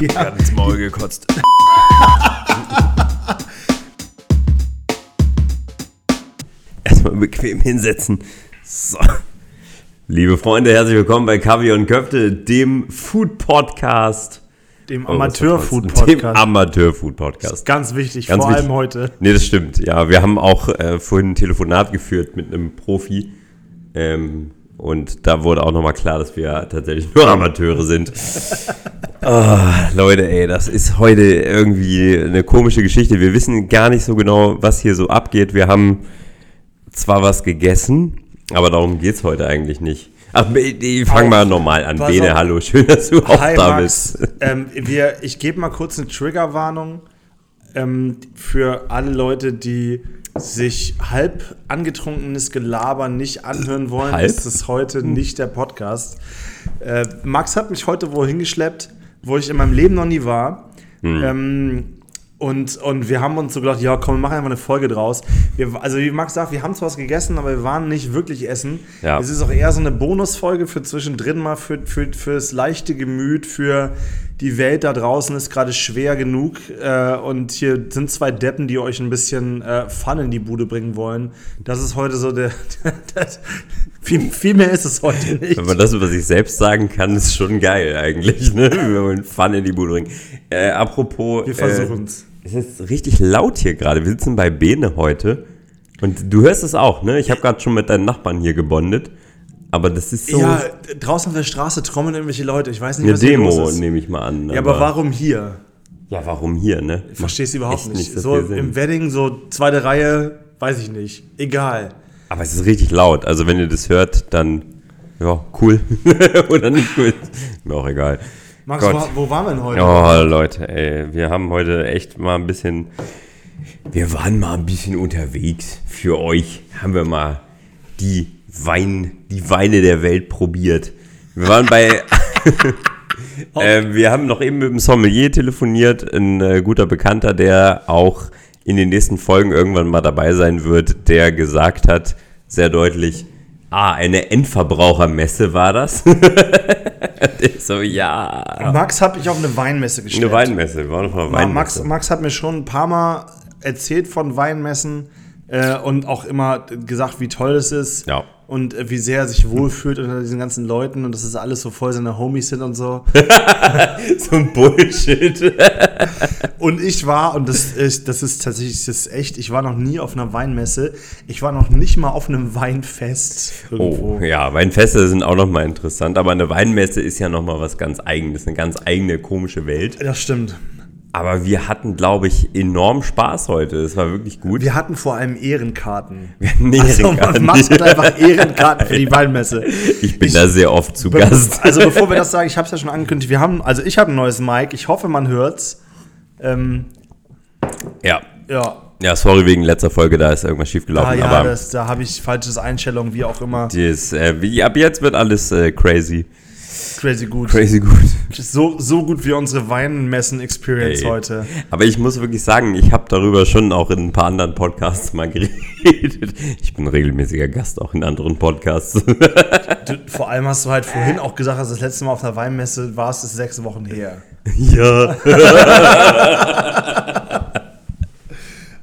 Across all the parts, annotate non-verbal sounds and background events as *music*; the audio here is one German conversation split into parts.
Ich hab Ja. grad ins Maul gekotzt. Erstmal bequem hinsetzen. So. Liebe Freunde, herzlich willkommen bei Kaviar und Köfte, dem Food Podcast. Dem Oh, Amateur-Food-Podcast. Dem Amateur-Food Podcast. Ganz wichtig, Ganz vor wichtig. allem heute. Nee, das stimmt. Ja, wir haben auch äh, vorhin ein Telefonat geführt mit einem Profi. Ähm, und da wurde auch nochmal klar, dass wir tatsächlich nur Amateure sind. *laughs* Ah, Leute, ey, das ist heute irgendwie eine komische Geschichte. Wir wissen gar nicht so genau, was hier so abgeht. Wir haben zwar was gegessen, aber darum geht's heute eigentlich nicht. Ach, ich fang mal normal an. Pass Bene, auf. hallo, schön, dass du auch Hi da Max, bist. ähm, wir, ich gebe mal kurz eine Triggerwarnung ähm, für alle Leute, die sich halb angetrunkenes Gelaber nicht anhören wollen. Halb? Das ist heute nicht der Podcast. Äh, Max hat mich heute wohin geschleppt, wo ich in meinem Leben noch nie war. Hm. Ähm, und, und wir haben uns so gedacht, ja komm, wir machen einfach eine Folge draus. Wir, also wie Max sagt, wir haben zwar was gegessen, aber wir waren nicht wirklich essen. Ja. Es ist auch eher so eine Bonusfolge für zwischendrin mal, für, für, fürs leichte Gemüt, für die Welt da draußen ist gerade schwer genug. Äh, und hier sind zwei Deppen, die euch ein bisschen äh, Fun in die Bude bringen wollen. Das ist heute so der... *laughs* das, viel, viel mehr ist es heute nicht. Wenn man das über sich selbst sagen kann, ist schon geil eigentlich, ne? Wenn man Fun in die Bude bringt. Äh, apropos. Wir versuchen's. Äh, es ist richtig laut hier gerade. Wir sitzen bei Bene heute. Und du hörst es auch, ne? Ich habe gerade schon mit deinen Nachbarn hier gebondet. Aber das ist so Ja, draußen auf der Straße trommeln irgendwelche Leute. Ich weiß nicht, eine was hier Demo, los ist. nehme ich mal an. Ja, aber warum hier? Ja, warum hier, ne? Ich verstehe es überhaupt echt nicht. so im Wedding, so zweite Reihe, weiß ich nicht. Egal. Aber es ist richtig laut. Also wenn ihr das hört, dann ja, cool. *laughs* Oder nicht cool. Mir auch egal. Max, Gott. wo, wo waren wir denn heute? Oh, Leute, ey, wir haben heute echt mal ein bisschen. Wir waren mal ein bisschen unterwegs. Für euch haben wir mal die Wein, die Weine der Welt probiert. Wir waren bei. *laughs* *laughs* äh, wir haben noch eben mit dem Sommelier telefoniert, ein äh, guter Bekannter, der auch in den nächsten Folgen irgendwann mal dabei sein wird, der gesagt hat, sehr deutlich, ah, eine Endverbrauchermesse war das. *laughs* so, ja. Max hat mich auf eine Weinmesse gestellt. Eine Weinmesse, wir waren auf einer Weinmesse. Max, Max hat mir schon ein paar Mal erzählt von Weinmessen äh, und auch immer gesagt, wie toll es ist. Ja. Und äh, wie sehr er sich wohlfühlt unter diesen ganzen Leuten und dass es alles so voll seine Homies sind und so. *laughs* so ein Bullshit. *laughs* Und ich war, und das ist, das ist tatsächlich das ist echt, ich war noch nie auf einer Weinmesse. Ich war noch nicht mal auf einem Weinfest irgendwo. Oh, ja, Weinfeste sind auch nochmal interessant, aber eine Weinmesse ist ja nochmal was ganz eigenes, eine ganz eigene komische Welt. Das stimmt. Aber wir hatten, glaube ich, enorm Spaß heute. Es war wirklich gut. Wir hatten vor allem Ehrenkarten. *laughs* Nee, Also, Ehrenkarten. Max hat einfach *laughs* Ehrenkarten für die Weinmesse. ich bin da sehr oft zu Gast. Also bevor wir das sagen, ich habe es ja schon angekündigt, wir haben, also ich habe ein neues Mic, ich hoffe, man hört's. Ähm, Ja. ja, Ja, sorry wegen letzter Folge, da ist irgendwas ah, schiefgelaufen. ja aber das, da habe ich falsches Einstellung, wie auch immer. das, äh, wie, ab jetzt wird alles äh, crazy. Crazy gut. Crazy gut. So, so gut wie unsere Weinmessen-Experience heute. Aber ich muss wirklich sagen, ich habe darüber schon auch in ein paar anderen Podcasts mal geredet. Ich bin regelmäßiger Gast auch in anderen Podcasts. Du, vor allem hast du halt vorhin auch gesagt, dass das letzte Mal auf einer Weinmesse warst, ist sechs Wochen her. ja. *laughs*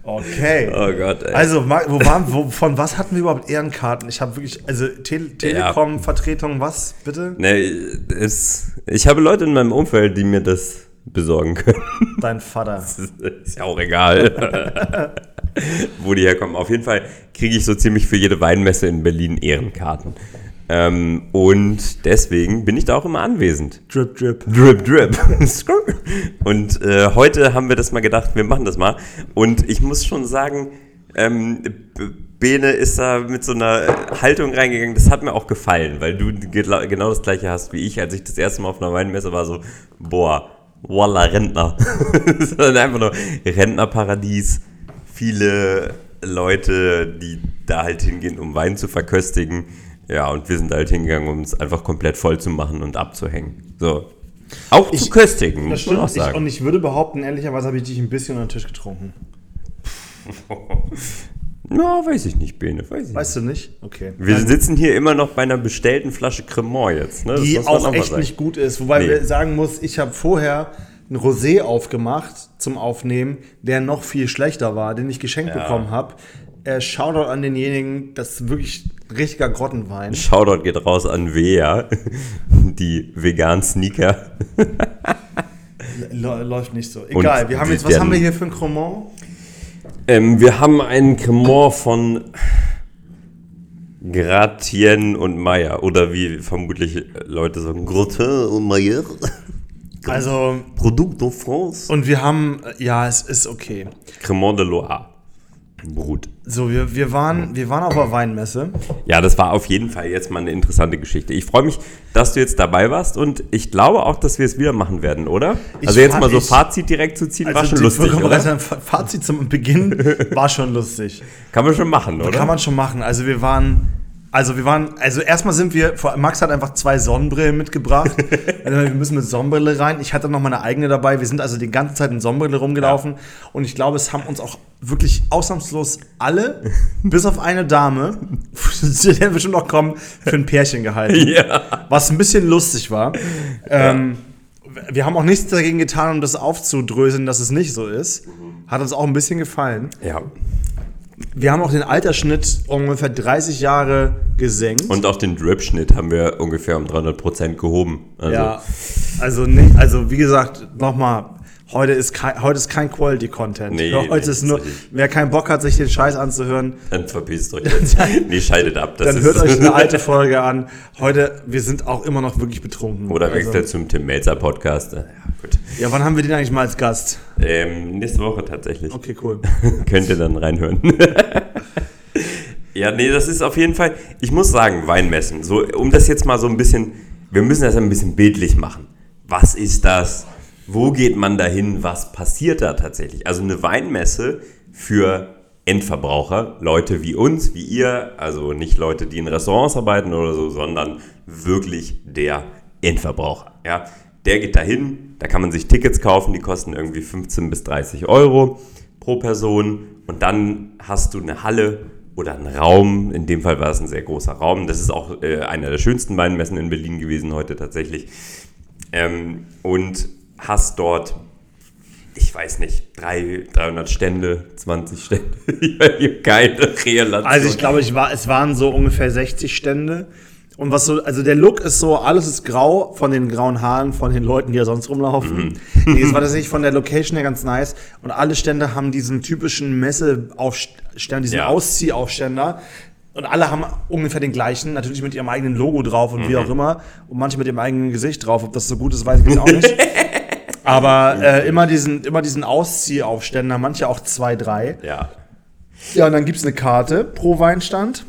Okay. Oh Gott, ey. Also, wo waren, wo, von was hatten wir überhaupt Ehrenkarten? Ich habe wirklich, also Tele Telekom-Vertretung, was, bitte? Nee, es, ich habe Leute in meinem Umfeld, die mir das besorgen können. Dein Vater. *laughs* Ist ja auch egal. *laughs* Wo die herkommen. Auf jeden Fall kriege ich so ziemlich für jede Weinmesse in Berlin Ehrenkarten. Ähm, und deswegen bin ich da auch immer anwesend. Drip, drip. Drip, drip. *laughs* Und äh, heute haben wir das mal gedacht, wir machen das mal. Und ich muss schon sagen, ähm, Bene ist da mit so einer Haltung reingegangen, das hat mir auch gefallen, weil du genau das gleiche hast wie ich, als ich das erste Mal auf einer Weinmesse war, so, boah, voila, Rentner. *laughs* Sondern einfach nur Rentnerparadies, viele Leute, die da halt hingehen, um Wein zu verköstigen. Ja, und wir sind halt hingegangen, um es einfach komplett voll zu machen und abzuhängen. So. Auch zu köstigen, Das muss man auch stimmt. Ich, sagen. und ich würde behaupten, ehrlicherweise habe ich dich ein bisschen unter den Tisch getrunken. *laughs* Ja, weiß ich nicht, Bene, weiß ich Weißt du nicht? Okay. nicht. Wir Nein, sitzen hier immer noch bei einer bestellten Flasche Cremant jetzt, ne? Die auch echt sagen. nicht gut ist. Wobei Nee. wir sagen muss, ich habe vorher ein Rosé aufgemacht zum Aufnehmen, der noch viel schlechter war, den ich geschenkt Ja. bekommen habe. Äh, Shoutout an denjenigen, das ist wirklich richtiger Grottenwein. Shoutout geht raus an Wea, *laughs* die veganen Sneaker. Läuft nicht so. Egal, Und wir haben jetzt, was haben wir hier für ein Cremant? Ähm, wir haben einen Cremant von Gratien und Meyer. Oder wie vermutlich Leute sagen, Gratin und Meyer. Also, Produkt de France. und wir haben, ja, es ist okay. Cremant de Loire. Brut. So, wir, wir, waren, wir waren auf der Weinmesse. Ja, das war auf jeden Fall jetzt mal eine interessante Geschichte. Ich freue mich, dass du jetzt dabei warst und ich glaube auch, dass wir es wieder machen werden, oder? Ich also jetzt fand- mal so Fazit direkt zu ziehen, war Also schon die lustig, oder? *laughs* Fazit zum Beginn war schon lustig. Kann man schon machen, oder? Kann man schon machen. Also wir waren, also wir waren, also erstmal sind wir, Max hat einfach zwei Sonnenbrillen mitgebracht. *laughs* also wir müssen mit Sonnenbrille rein. Ich hatte noch meine eigene dabei. Wir sind also die ganze Zeit in Sonnenbrille rumgelaufen. Und ich glaube, es haben uns auch wirklich ausnahmslos alle, *laughs* bis auf eine Dame, *laughs* zu der wir schon noch kommen, für ein Pärchen gehalten. ja. Was ein bisschen lustig war. Ähm, wir haben auch nichts dagegen getan, um das aufzudröseln, dass es nicht so ist. Hat uns auch ein bisschen gefallen. ja. Wir haben auch den Altersschnitt um ungefähr 30 Jahre gesenkt. Und auch den Drip-Schnitt haben wir ungefähr um 300% gehoben. Also, ja, also, nicht, also wie gesagt, nochmal, heute ist kein, heute ist kein Quality-Content. Nee, heute nee, ist nur, wer keinen Bock hat, sich den Scheiß anzuhören, Dann verpisst euch *laughs* jetzt. nee, schaltet ab. Das dann hört euch eine *laughs* alte Folge an. Heute, wir sind auch immer noch wirklich betrunken. Oder also, wechselt zum Tim Melzer Podcast. Ja, gut. Ja, wann haben wir den eigentlich mal als Gast? Ähm, nächste Woche tatsächlich. Okay, cool. *laughs* Könnt ihr dann reinhören. ja, nee, das ist auf jeden Fall, ich muss sagen, Weinmessen. So, um das jetzt mal so ein bisschen, wir müssen das ein bisschen bildlich machen. Was ist das? Wo geht man dahin? Was passiert da tatsächlich? Also eine Weinmesse für Endverbraucher, Leute wie uns, wie ihr, also nicht Leute, die in Restaurants arbeiten oder so, sondern wirklich der Endverbraucher. Ja? Der geht dahin, da kann man sich Tickets kaufen, die kosten irgendwie 15 bis 30 Euro pro Person und dann hast du eine Halle oder einen Raum, in dem Fall war es ein sehr großer Raum, das ist auch äh, einer der schönsten Weinmessen in Berlin gewesen heute tatsächlich ähm, und hast dort, ich weiß nicht, drei, 300 Stände, 20 Stände, *laughs* ich habe keine Relation. Also ich glaube, ich war, es waren so ungefähr 60 Stände. Und was so, also der Look ist so, alles ist grau von den grauen Haaren von den Leuten, die ja sonst rumlaufen. Nee, es war tatsächlich von der Location her ganz nice. Und alle Stände haben diesen typischen Messeaufständer, diesen Ja. Ausziehaufständer. Und alle haben ungefähr den gleichen, natürlich mit ihrem eigenen Logo drauf und wie auch immer. Und manche mit ihrem eigenen Gesicht drauf. Ob das so gut ist, weiß ich auch nicht. *laughs* Aber äh, immer diesen, immer diesen Ausziehaufständer, manche auch zwei, drei. ja, Ja, und dann gibt es eine Karte pro Weinstand.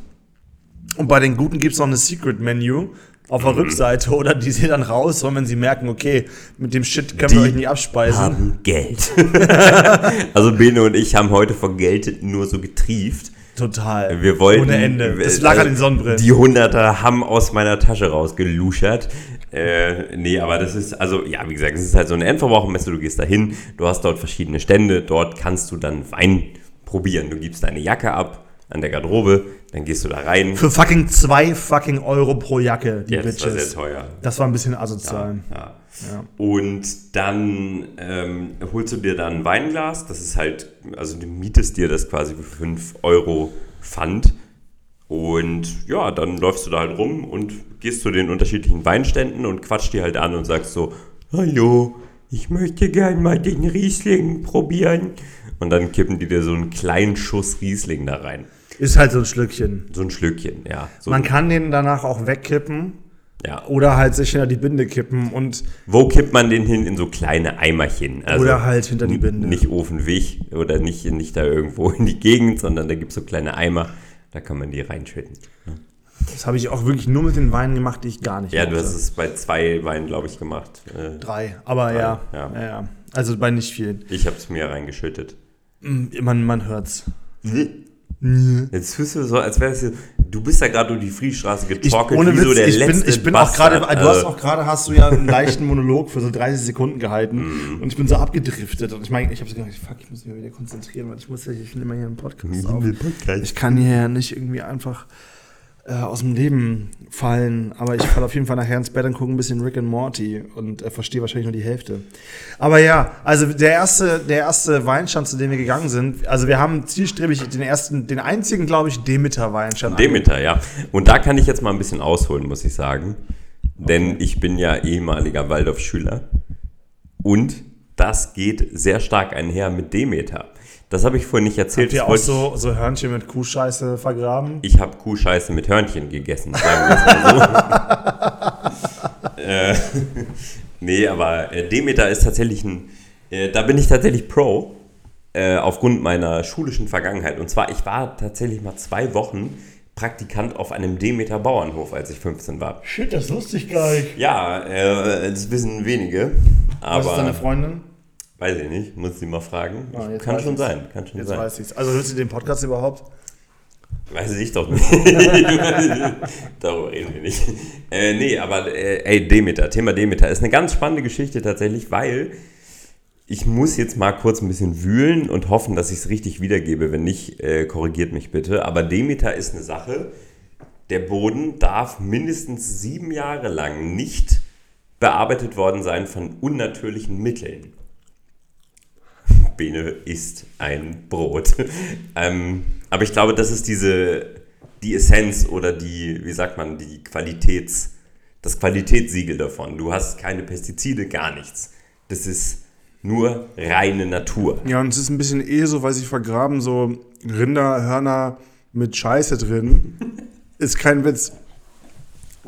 Und bei den guten gibt es noch eine Secret Menu auf Mhm. der Rückseite oder die sie dann raus, wenn sie merken, okay, mit dem Shit können wir Die euch nicht abspeisen. haben Geld. *laughs* also Bene und ich haben heute vor Geld nur so getrieft. Total. Wir wollten. Ohne Ende. Das äh, lag an den Sonnenbrillen. Die Hunderter haben aus meiner Tasche rausgeluschert. Äh, nee, aber das ist, also, ja, wie gesagt, es ist halt so eine Endverbrauchermesse. Du gehst da hin, du hast dort verschiedene Stände, dort kannst du dann Wein probieren. Du gibst deine Jacke ab an der Garderobe, dann gehst du da rein. Für fucking zwei fucking Euro pro Jacke, die Ja, das war sehr Bitches. teuer. Das war ein bisschen asozial. Ja. Ja. Und dann ähm, holst du dir dann ein Weinglas. Das ist halt, also du mietest dir das quasi für 5 Euro Pfand. Und ja, dann läufst du da halt rum und gehst zu den unterschiedlichen Weinständen und quatscht die halt an und sagst so, hallo, ich möchte gern mal den Riesling probieren. Und dann kippen die dir so einen kleinen Schuss Riesling da rein. Ist halt so ein Schlückchen. So ein Schlückchen, ja. So Man kann den danach auch wegkippen ja. oder halt sich hinter die Binde kippen und Wo kippt man den hin? In so kleine Eimerchen. Also oder halt hinter die Binde. Nicht Ofenweg oder nicht, nicht da irgendwo in die Gegend, sondern da gibt es so kleine Eimer, da kann man die reinschütten. Das habe ich auch wirklich nur mit den Weinen gemacht, die ich gar nicht Ja, du mochte. hast es bei zwei Weinen, glaube ich, gemacht. Äh, Drei, aber ja, ja. ja. ja. Also bei nicht vielen. Ich habe es mir reingeschüttet. Man, man hört's. Jetzt tust du so, als wäre es Du bist ja gerade durch die Friedstraße getorkelt, ohne wie Witz, so der ich bin, letzte ich bin auch Bastard. gerade, du hast Also, auch gerade, hast du ja einen leichten Monolog für so 30 Sekunden gehalten Mhm. und ich bin so abgedriftet und ich meine, ich habe so gedacht, fuck, ich muss mich wieder konzentrieren, weil ich muss ja, ich bin immer hier im Podcast auf. Ich kann hier ja nicht irgendwie einfach äh, aus dem Leben fallen, aber ich falle auf jeden Fall nachher ins Bett und gucke ein bisschen Rick and Morty und äh, verstehe wahrscheinlich nur die Hälfte. Aber ja, also der erste, der erste Weinstand, zu dem wir gegangen sind, also wir haben zielstrebig den ersten, den einzigen, glaube ich, Demeter-Weinstand. Demeter, ja. Und da kann ich jetzt mal ein bisschen ausholen, muss ich sagen. Denn ich bin ja ehemaliger Waldorf-Schüler. Und das geht sehr stark einher mit Demeter. Das habe ich vorhin nicht erzählt. Habt ihr auch so, so Hörnchen mit Kuhscheiße vergraben? Ich habe Kuhscheiße mit Hörnchen gegessen, sagen wir es mal so. *laughs* äh, nee, aber äh, Demeter ist tatsächlich ein. Äh, da bin ich tatsächlich Pro. Äh, aufgrund meiner schulischen Vergangenheit. Und zwar, ich war tatsächlich mal zwei Wochen Praktikant auf einem Demeter Bauernhof, als ich 15 war. Shit, das wusste ich gar nicht. Ja, äh, das wissen wenige. Aber Was ist deine Freundin? Weiß ich nicht, muss sie mal fragen. Ah, kann schon ich's. sein, kann schon Jetzt sein. weiß ich's. Also hörst du den Podcast überhaupt? Weiß ich doch nicht. Darüber reden wir nicht. Äh, nee, aber äh, ey, Demeter, Thema Demeter ist eine ganz spannende Geschichte tatsächlich, weil ich muss jetzt mal kurz ein bisschen wühlen und hoffen, dass ich es richtig wiedergebe. Wenn nicht, äh, korrigiert mich bitte. Aber Demeter ist eine Sache, der Boden darf mindestens sieben Jahre lang nicht bearbeitet worden sein von unnatürlichen Mitteln. Bene isst ein Brot. *laughs* ähm, aber ich glaube, das ist diese, die Essenz oder die, wie sagt man, die Qualitäts, das Qualitätssiegel davon. Du hast keine Pestizide, gar nichts. Das ist nur reine Natur. Ja, und es ist ein bisschen eh so, weil sie vergraben so Rinderhörner mit Scheiße drin. *laughs* ist kein Witz.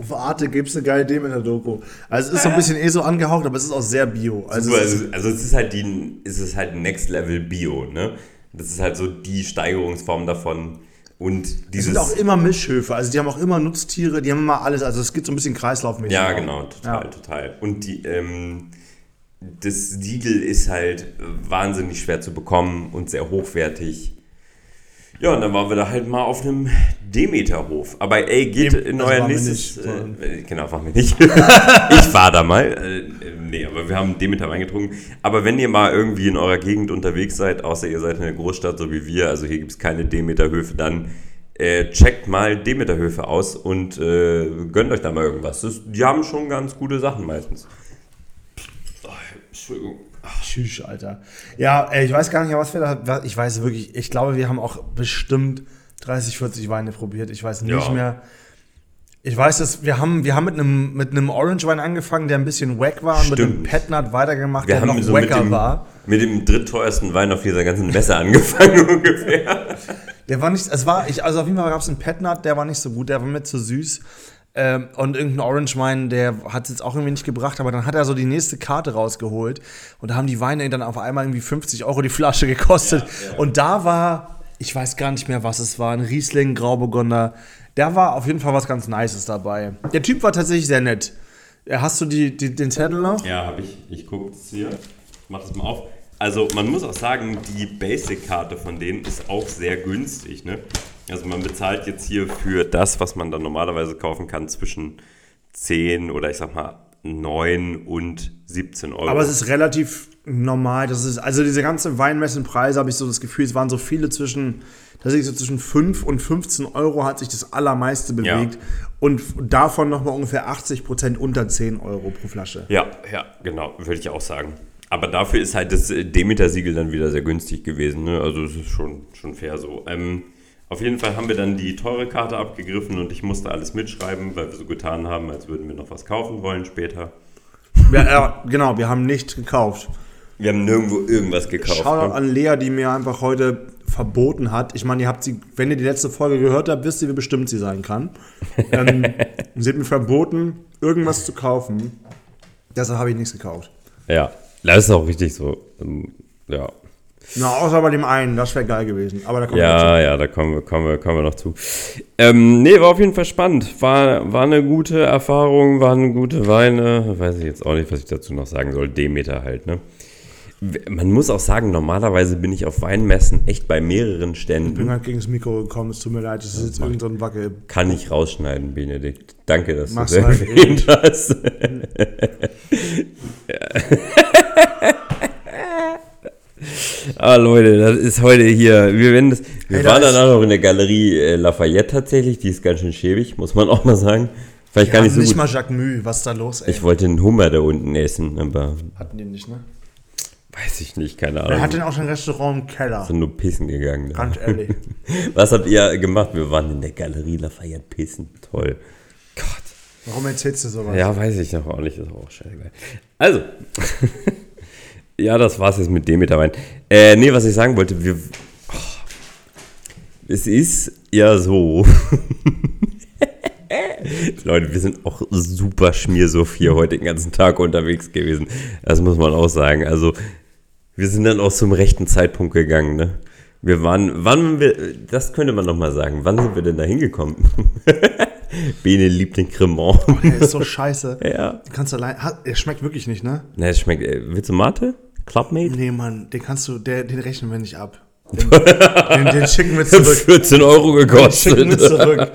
Auf Arte gibt es eine geile Idee mit der Doku. Also es ist so ein bisschen eh so angehaucht, aber es ist auch sehr bio. Also, Also, es ist, also, es ist halt die, es ist halt Next Level Bio, ne? Das ist halt so die Steigerungsform davon. Und es dieses. sind auch immer Mischhöfe. Also die haben auch immer Nutztiere, die haben immer alles. Also es geht so ein bisschen kreislaufmäßig. Ja, auch. genau, total, Ja. total. Und die, ähm, das Siegel ist halt wahnsinnig schwer zu bekommen und sehr hochwertig. Ja, und dann waren wir da halt mal auf einem Demeterhof. Aber ey, geht Dem- in also euer nächstes. äh, genau, waren wir nicht. *laughs* ich war da mal. Äh, nee, aber wir haben Demeter Wein getrunken. Aber wenn ihr mal irgendwie in eurer Gegend unterwegs seid, außer ihr seid in einer Großstadt, so wie wir, also hier gibt es keine Demeterhöfe, dann äh, checkt mal Demeterhöfe aus und äh, gönnt euch da mal irgendwas. Das, die haben schon ganz gute Sachen meistens. Entschuldigung. Tschüss, Alter. Ja, ey, ich weiß gar nicht, was wir da. Ich weiß wirklich, ich glaube, wir haben auch bestimmt 30, 40 Weine probiert. Ich weiß nicht Ja. mehr. Ich weiß, dass wir haben, wir haben mit einem, mit einem Orange-Wein angefangen, der ein bisschen wack war, und mit einem Stimmt. Petnat weitergemacht, Wir der noch so wacker dem, war. mit dem drittteuersten Wein auf dieser ganzen Messe *laughs* angefangen ungefähr. Der war nicht, es war, ich, also auf jeden Fall gab es einen Petnat, der war nicht so gut, der war mir zu süß. Ähm, und irgendein Orange Wein, der hat es jetzt auch irgendwie nicht gebracht, aber dann hat er so die nächste Karte rausgeholt und da haben die Weine dann auf einmal irgendwie 50 Euro die Flasche gekostet. Und da war, ich weiß gar nicht mehr, was es war, ein Riesling, Grauburgunder. Da war auf jeden Fall was ganz Nices dabei. Der Typ war tatsächlich sehr nett. Äh, Hast du die, die, den Zettel noch? Ja, habe ich. Ich gucke es hier. Ich mach das mal auf. Also man muss auch sagen, die Basic-Karte von denen ist auch sehr günstig. Ne? Also man bezahlt jetzt hier für das, was man dann normalerweise kaufen kann, zwischen 10 oder ich sag mal 9 und 17 Euro. Aber es ist relativ normal. Das ist, also diese ganze Weinmessenpreise habe ich so das Gefühl, es waren so viele zwischen, tatsächlich so zwischen 5 und 15 Euro hat sich das allermeiste Ja. bewegt. Und davon nochmal ungefähr 80 Prozent unter 10 Euro pro Flasche. Ja, ja, genau, würde ich auch sagen. Aber dafür ist halt das äh, Demeter-Siegel dann wieder sehr günstig gewesen. Ne? Also es ist schon, schon fair so. Ähm, auf jeden Fall haben wir dann die teure Karte abgegriffen und ich musste alles mitschreiben, weil wir so getan haben, als würden wir noch was kaufen wollen später. Ja, ja, genau, wir haben nichts gekauft. Wir haben nirgendwo irgendwas gekauft. Shoutout Ne? an Lea, die mir einfach heute verboten hat. Ich meine, ihr habt sie, wenn ihr die letzte Folge gehört habt, wisst ihr, wie bestimmt sie sein kann. *laughs* ähm, sie hat mir verboten, irgendwas zu kaufen. Deshalb habe ich nichts gekauft. Ja, das ist auch richtig so. Ähm, Ja. Na, außer bei dem einen, das wäre geil gewesen. Aber da kommt jetzt Ja, ja, da kommen wir, kommen wir, kommen wir noch zu. Ähm, nee, war auf jeden Fall spannend. War, war eine gute Erfahrung, waren gute Weine. Weiß ich jetzt auch nicht, was ich dazu noch sagen soll. Demeter halt, ne? Man muss auch sagen, normalerweise bin ich auf Weinmessen echt bei mehreren Ich bin Ständen. halt gegen das Mikro gekommen, es tut mir leid, das ist jetzt irgendein so Wackel. Kann ich rausschneiden, Benedikt. Danke, dass Mach's du das halt erwähnt hast. *laughs* *laughs* Ah, Leute, das ist heute hier. Wir, werden das, wir Hey, da waren ist- dann auch noch in der Galerie äh, Lafayette tatsächlich. Die ist ganz schön schäbig, muss man *laughs* auch mal sagen. Vielleicht gar nicht so nicht gut. mal Jacques Mü, was ist da los, ey? Ich wollte einen Hummer da unten essen, aber Hatten die nicht, ne? weiß ich nicht, keine Ahnung. hat denn auch schon ein Restaurant im Keller? sind nur pissen gegangen. Da. Ganz ehrlich. *laughs* Was habt ihr gemacht? Wir waren in der Galerie Lafayette pissen. Toll. Gott. Warum erzählst du sowas? Ja, weiß ich noch auch nicht. Das ist auch scheißegal. Also. *laughs* ja, das war's jetzt mit dem Wein. Äh, nee, was ich sagen wollte, wir. Oh, es ist ja so. *laughs* Leute, wir sind auch super schmiersuff hier heute den ganzen Tag unterwegs gewesen. Das muss man auch sagen. Also, wir sind dann auch zum rechten Zeitpunkt gegangen, ne? Wir waren, wann wir, das könnte man noch mal sagen. Wann sind wir denn da hingekommen? *laughs* Bene liebt den Cremant. Der ist so scheiße. *laughs* Ja. Den kannst du allein. Der schmeckt wirklich nicht, ne? Na, es schmeckt. Äh, willst du Mate? Clubmate? Nee, Mann, den kannst du, der, den rechnen wir nicht ab. Den, den, den schicken wir *laughs* zurück. 14 Euro Den gekostet. schicken wir zurück.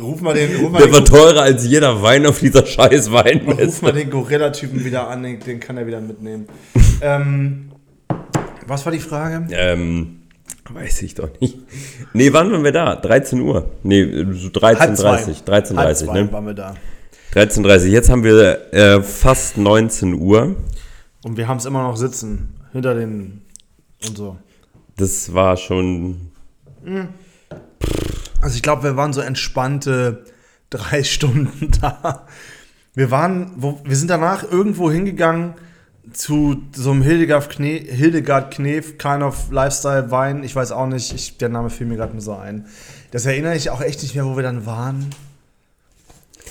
Ruf mal den, ruf mal Der den, war teurer als jeder Wein auf dieser scheiß ruf Weinmesse. mal den Gorilla-Typen wieder an, den, den kann er wieder mitnehmen. *laughs* ähm, was war die Frage? Ähm, weiß ich doch nicht. Nee, wann waren wir da? 13 Uhr. Nee, so 13.30 13.30 Halb zwei ne? waren wir da. 13.30 Jetzt haben wir äh, fast 19 Uhr. Und wir haben es immer noch sitzen. Hinter den und so. Das war schon. Also ich glaube, wir waren so entspannte drei *laughs* Stunden da. Wir waren, wo, wir sind danach irgendwo hingegangen zu so einem Hildegard, Kne, Hildegard Knef kind of Lifestyle Wein. Ich weiß auch nicht, ich, der Name fiel mir gerade nur so ein. Das erinnere ich auch echt nicht mehr, wo wir dann waren.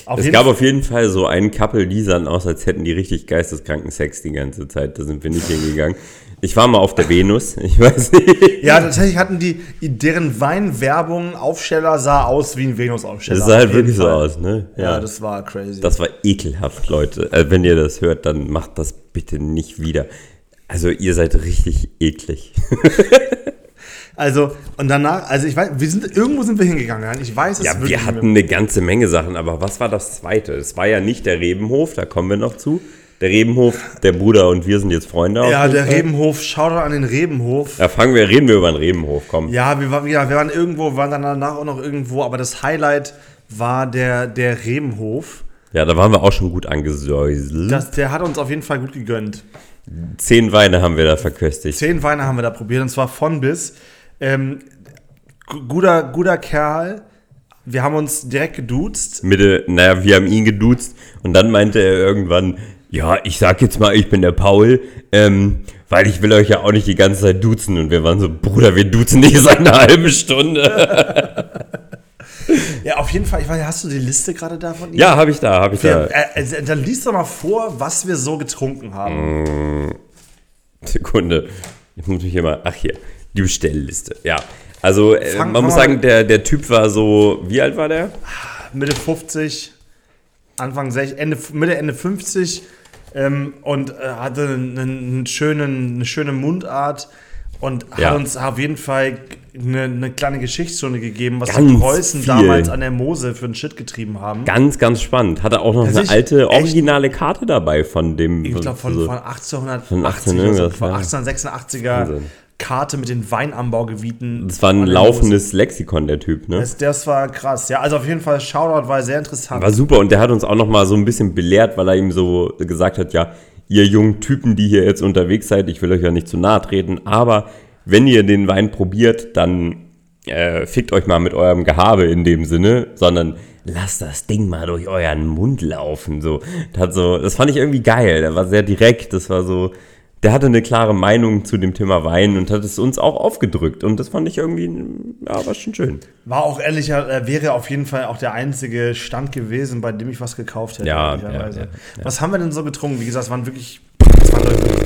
Auf Es gab auf jeden Fall so einen Couple, die sahen aus, als hätten die richtig geisteskranken Sex die ganze Zeit. Da sind wir nicht hingegangen. Ich war mal auf der Venus. *laughs* Ich weiß nicht. ja, tatsächlich hatten die, deren Weinwerbung, Aufsteller sah aus wie ein Venus-Aufsteller. Das sah halt wirklich so Fall. aus, ne? Ja, das war crazy. Das war ekelhaft, Leute. Also wenn ihr das hört, dann macht das bitte nicht wieder. Also ihr seid richtig eklig. *laughs* Also, und danach, also ich weiß, wir sind, irgendwo sind wir hingegangen. Ich weiß es Ja, wir hatten eine ganze Menge Sachen, aber was war das zweite? Es war ja nicht der Rebenhof, da kommen wir noch zu. Der Rebenhof, der Bruder und wir sind jetzt Freunde. Ja, der Fall. Rebenhof, Shoutout an den Rebenhof. Da fangen wir, reden wir über den Rebenhof, komm. Ja, wir, waren, ja, wir waren irgendwo, wir waren dann danach auch noch irgendwo, aber das Highlight war der, der Rebenhof. Ja, da waren wir auch schon gut angesäuselt. Das, der hat uns auf jeden Fall gut gegönnt. Zehn Weine haben wir da verköstigt. Zehn Weine haben wir da probiert und zwar von bis. Ähm, gu- guter, guter Kerl. Wir haben uns direkt geduzt. Mitte, naja, wir haben ihn geduzt und dann meinte er irgendwann, ja, ich sag jetzt mal, ich bin der Paul, ähm, weil ich will euch ja auch nicht die ganze Zeit duzen. Und wir waren so, Bruder, wir duzen nicht seit einer halben Stunde. *laughs* Ja, auf jeden Fall. Ich weiß, hast du die Liste gerade da von ihm? Ja, habe ich da, habe ich Wir, da. äh, äh, dann liest doch mal vor, was wir so getrunken haben. Sekunde. Ich muss mich hier mal, ach hier, die Bestellliste. Ja, also äh, man muss sagen, der, der Typ war so, wie alt war der? Mitte 50, Anfang 60, Ende, Mitte, Ende 50 ähm, und äh, hatte einen, schönen, eine schöne Mundart und Ja. hat uns auf jeden Fall eine, eine kleine Geschichtsstunde gegeben, was Ganz die Preußen viel. damals an der Mose für einen Shit getrieben haben. Ganz, ganz spannend. Hatte auch noch Also eine alte, originale Karte dabei von dem. ich glaube von, so- von 1880 Von 18 oder so, irgendwas, von ja. 1886er Wahnsinn. Karte mit den Weinanbaugebieten. Das war ein laufendes Lexikon, der Typ, ne? Das, das war krass. Ja, also auf jeden Fall Shoutout war sehr interessant. War super und der hat uns auch noch mal so ein bisschen belehrt, weil er ihm so gesagt hat, ja, ihr jungen Typen, die hier jetzt unterwegs seid, ich will euch ja nicht zu nahe treten, aber wenn ihr den Wein probiert, dann äh, fickt euch mal mit eurem Gehabe in dem Sinne, sondern lasst das Ding mal durch euren Mund laufen. So, das, hat so, das fand ich irgendwie geil. Der war sehr direkt. Das war so, der hatte eine klare Meinung zu dem Thema Wein und hat es uns auch aufgedrückt. Und das fand ich irgendwie, ja, war schon schön. War auch ehrlicher, äh, wäre auf jeden Fall auch der einzige Stand gewesen, bei dem ich was gekauft hätte. Ja, ehrlicherweise. ja, ja, Was haben wir denn so getrunken? Wie gesagt, es waren wirklich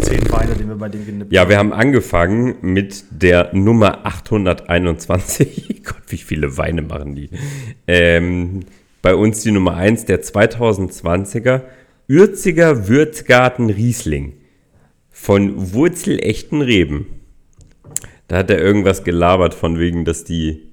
zehn Weine, die wir bei dem genippt Ja, wir haben angefangen mit der Nummer 821. *laughs* Gott, wie viele Weine machen die? Ähm, bei uns die Nummer 1, der 2020er Ürziger Würzgarten Riesling von wurzelechten Reben. Da hat er irgendwas gelabert von wegen, dass die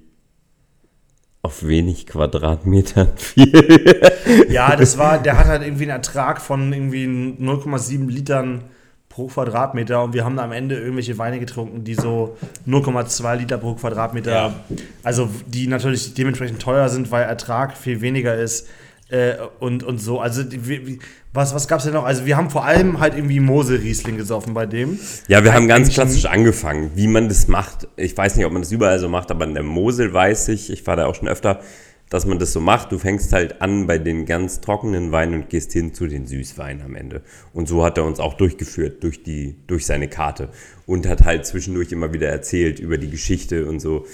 auf wenig Quadratmetern *laughs* viel. Ja, das war, der hat halt irgendwie einen Ertrag von irgendwie 0,7 Litern pro Quadratmeter und wir haben am Ende irgendwelche Weine getrunken, die so 0,2 Liter pro Quadratmeter, Ja. also die natürlich dementsprechend teuer sind, weil Ertrag viel weniger ist äh, und, und so. Also die- wie- wie- was, was gab es denn noch? Also wir haben vor allem halt irgendwie Mosel-Riesling gesoffen bei dem. Ja, wir haben ganz klassisch angefangen, wie man das macht. Ich weiß nicht, ob man das überall so macht, aber in der Mosel weiß ich, ich war da auch schon öfter, dass man das so macht. Du fängst halt an bei den ganz trockenen Weinen und gehst hin zu den Süßweinen am Ende. Und so hat er uns auch durchgeführt durch, die, durch seine Karte und hat halt zwischendurch immer wieder erzählt über die Geschichte und so.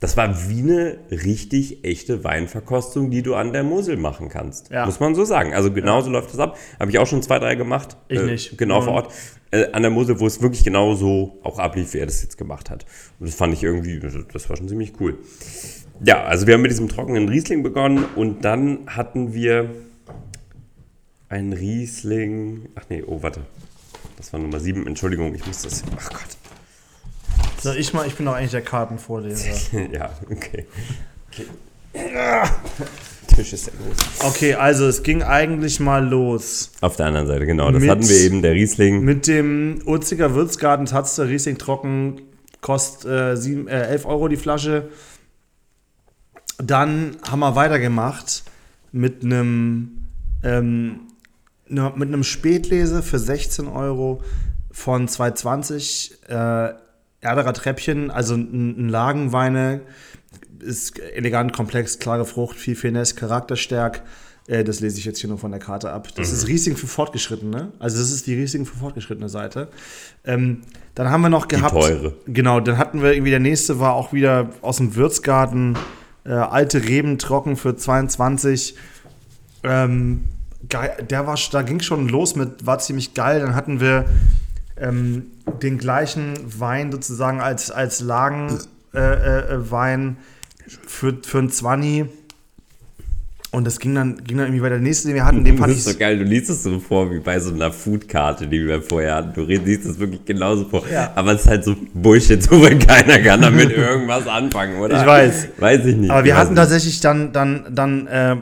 Das war wie eine richtig echte Weinverkostung, die du an der Mosel machen kannst. Ja. Muss man so sagen. Also genauso läuft das ab. Habe ich auch schon zwei, drei gemacht. Ich Äh, nicht. Genau Mhm. vor Ort. Äh, an der Mosel, wo es wirklich genau so auch ablief, wie er das jetzt gemacht hat. Und das fand ich irgendwie, das war schon ziemlich cool. Ja, also wir haben mit diesem trockenen Riesling begonnen und dann hatten wir ein Riesling. Ach nee, oh, warte. Das war Nummer 7. Entschuldigung, ich muss das. Ach Gott. So, ich mal, ich bin doch eigentlich der Kartenvorleser. *laughs* ja, okay. okay. Tisch ist sehr groß. Okay, also es ging eigentlich mal los. Auf der anderen Seite, genau. Das Mit- hatten wir eben, der Riesling. Mit dem Urziger Würzgarten Tatzter Riesling Trocken kostet äh, sieben, äh, 11 Euro die Flasche. Dann haben wir weitergemacht mit einem ähm, ne- mit einem Spätlese für 16 Euro von 220 äh, Erderer Treppchen, also ein, ein Lagenweine, ist elegant, komplex, klare Frucht, viel Finesse, charakterstark. Äh, das lese ich jetzt hier nur von der Karte ab. Das ist Riesling für Fortgeschrittene. Also das ist die Riesling für Fortgeschrittene Seite. Ähm, dann haben wir noch gehabt. teure. Genau, dann hatten wir irgendwie, der nächste war auch wieder aus dem Würzgarten. Äh, alte Reben trocken für 22. Ähm, geil, der war, da ging schon los mit, war ziemlich geil. Dann hatten wir ähm, den gleichen Wein sozusagen als, als Lagenwein äh, äh, Wein für, für ein 20. Und das ging dann, ging dann irgendwie bei der nächste, den wir hatten, den Das fand ist ich. so geil, du liest es so vor wie bei so einer Foodkarte, die wir vorher hatten. Du liest es wirklich genauso vor. Ja. Aber es ist halt so Bullshit, so weil keiner kann damit *laughs* irgendwas anfangen, oder? Ich weiß. Weiß ich nicht. Aber wir hatten nicht. tatsächlich dann, dann, dann, äh,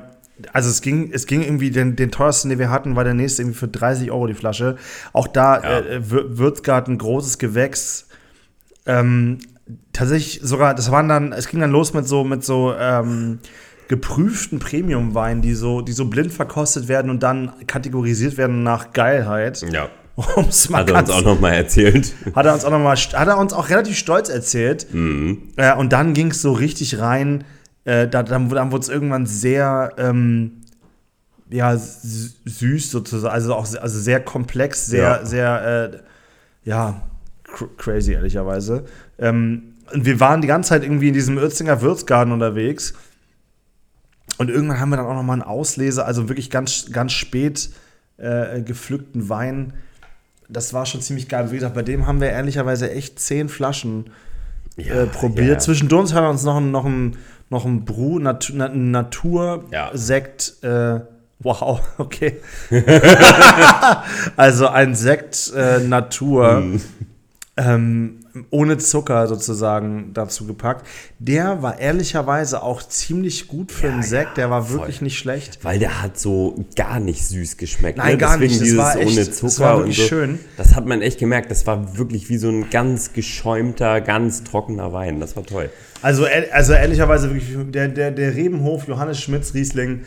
also es ging, es ging irgendwie, den, den teuersten, den wir hatten, war der nächste irgendwie für 30 Euro die Flasche. Auch da Ja. äh, Wür- Würzgarten, großes Gewächs. Ähm, tatsächlich sogar, das waren dann, es ging dann los mit so, mit so ähm, geprüften Premium-Weinen, die so, die so blind verkostet werden und dann kategorisiert werden nach Geilheit. Ja. Um's mal Hat er uns auch nochmal erzählt. hat er uns auch noch mal, hat er uns auch relativ stolz erzählt. Äh, und dann ging es so richtig rein. Äh, da, dann dann wurde es irgendwann sehr ähm, ja, sü- süß sozusagen, also auch also sehr komplex, sehr, Ja. sehr, äh, ja, cr crazy ehrlicherweise. Ähm, und wir waren die ganze Zeit irgendwie in diesem Uerzinger Würzgarten unterwegs. Und irgendwann haben wir dann auch noch mal einen Ausleser, also wirklich ganz, ganz spät äh, gepflückten Wein. Das war schon ziemlich geil. Wie gesagt, bei dem haben wir ehrlicherweise echt zehn Flaschen äh, probiert. ja. Zwischendurch hat er uns noch noch ein, noch ein Nat Na- Ja. Natursekt. Äh, wow, *laughs* okay. *laughs* also ein Sekt äh, Natur. Hm. Ähm, ohne Zucker sozusagen dazu gepackt. Der war ehrlicherweise auch ziemlich gut für einen Sekt. Der war voll. wirklich nicht schlecht. Weil der hat so gar nicht süß geschmeckt. Nein, ne? gar Deswegen nicht. Das dieses war echt- ohne das Zucker war und wirklich so. schön. Das hat man echt gemerkt. Das war wirklich wie so ein ganz geschäumter, ganz trockener Wein. Das war toll. Also, also ehrlicherweise wirklich, der, der, der Rebenhof Johannes Schmitz Riesling,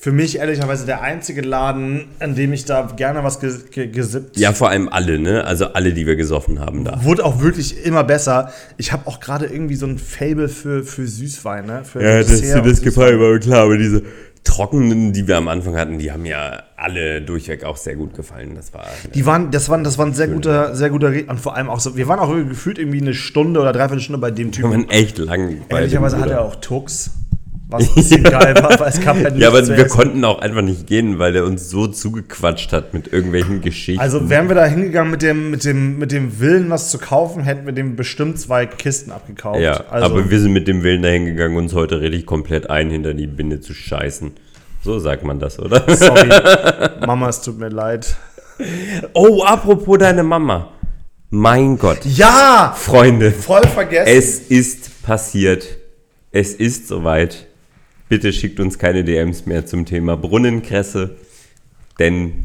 für mich ehrlicherweise der einzige Laden, an dem ich da gerne was ge, ge, gesippt. Ja, vor allem alle, ne? Also alle, die wir gesoffen haben da. Wurde auch wirklich immer besser. Ich habe auch gerade irgendwie so ein Fable für, für Süßweine. Für Ja, das, und das gefällt Süßwein. mir klar, aber diese trockenen, die wir am Anfang hatten, die haben ja alle durchweg auch sehr gut gefallen. Das war. Die waren, das waren, das waren sehr guter, sehr guter Re und vor allem auch so, wir waren auch gefühlt irgendwie eine Stunde oder dreiviertel Stunde bei dem Typen. man echt lang Ehrlicherweise hat er auch Tux, was geil war, weil es gab halt Ja, aber wir essen. konnten auch einfach nicht gehen, weil der uns so zugequatscht hat mit irgendwelchen Geschichten. Also wären wir da hingegangen mit dem, mit, dem, mit dem Willen, was zu kaufen, hätten wir dem bestimmt zwei Kisten abgekauft. ja, also, aber wir sind mit dem Willen dahin gegangen, uns heute richtig komplett ein hinter die Binde zu scheißen. So sagt man das, oder? sorry, *laughs* Mama, es tut mir leid. Oh, apropos deine Mama. Mein Gott. Ja, Freunde, voll vergessen. es ist passiert. Es ist soweit. Bitte schickt uns keine DMs mehr zum Thema Brunnenkresse, denn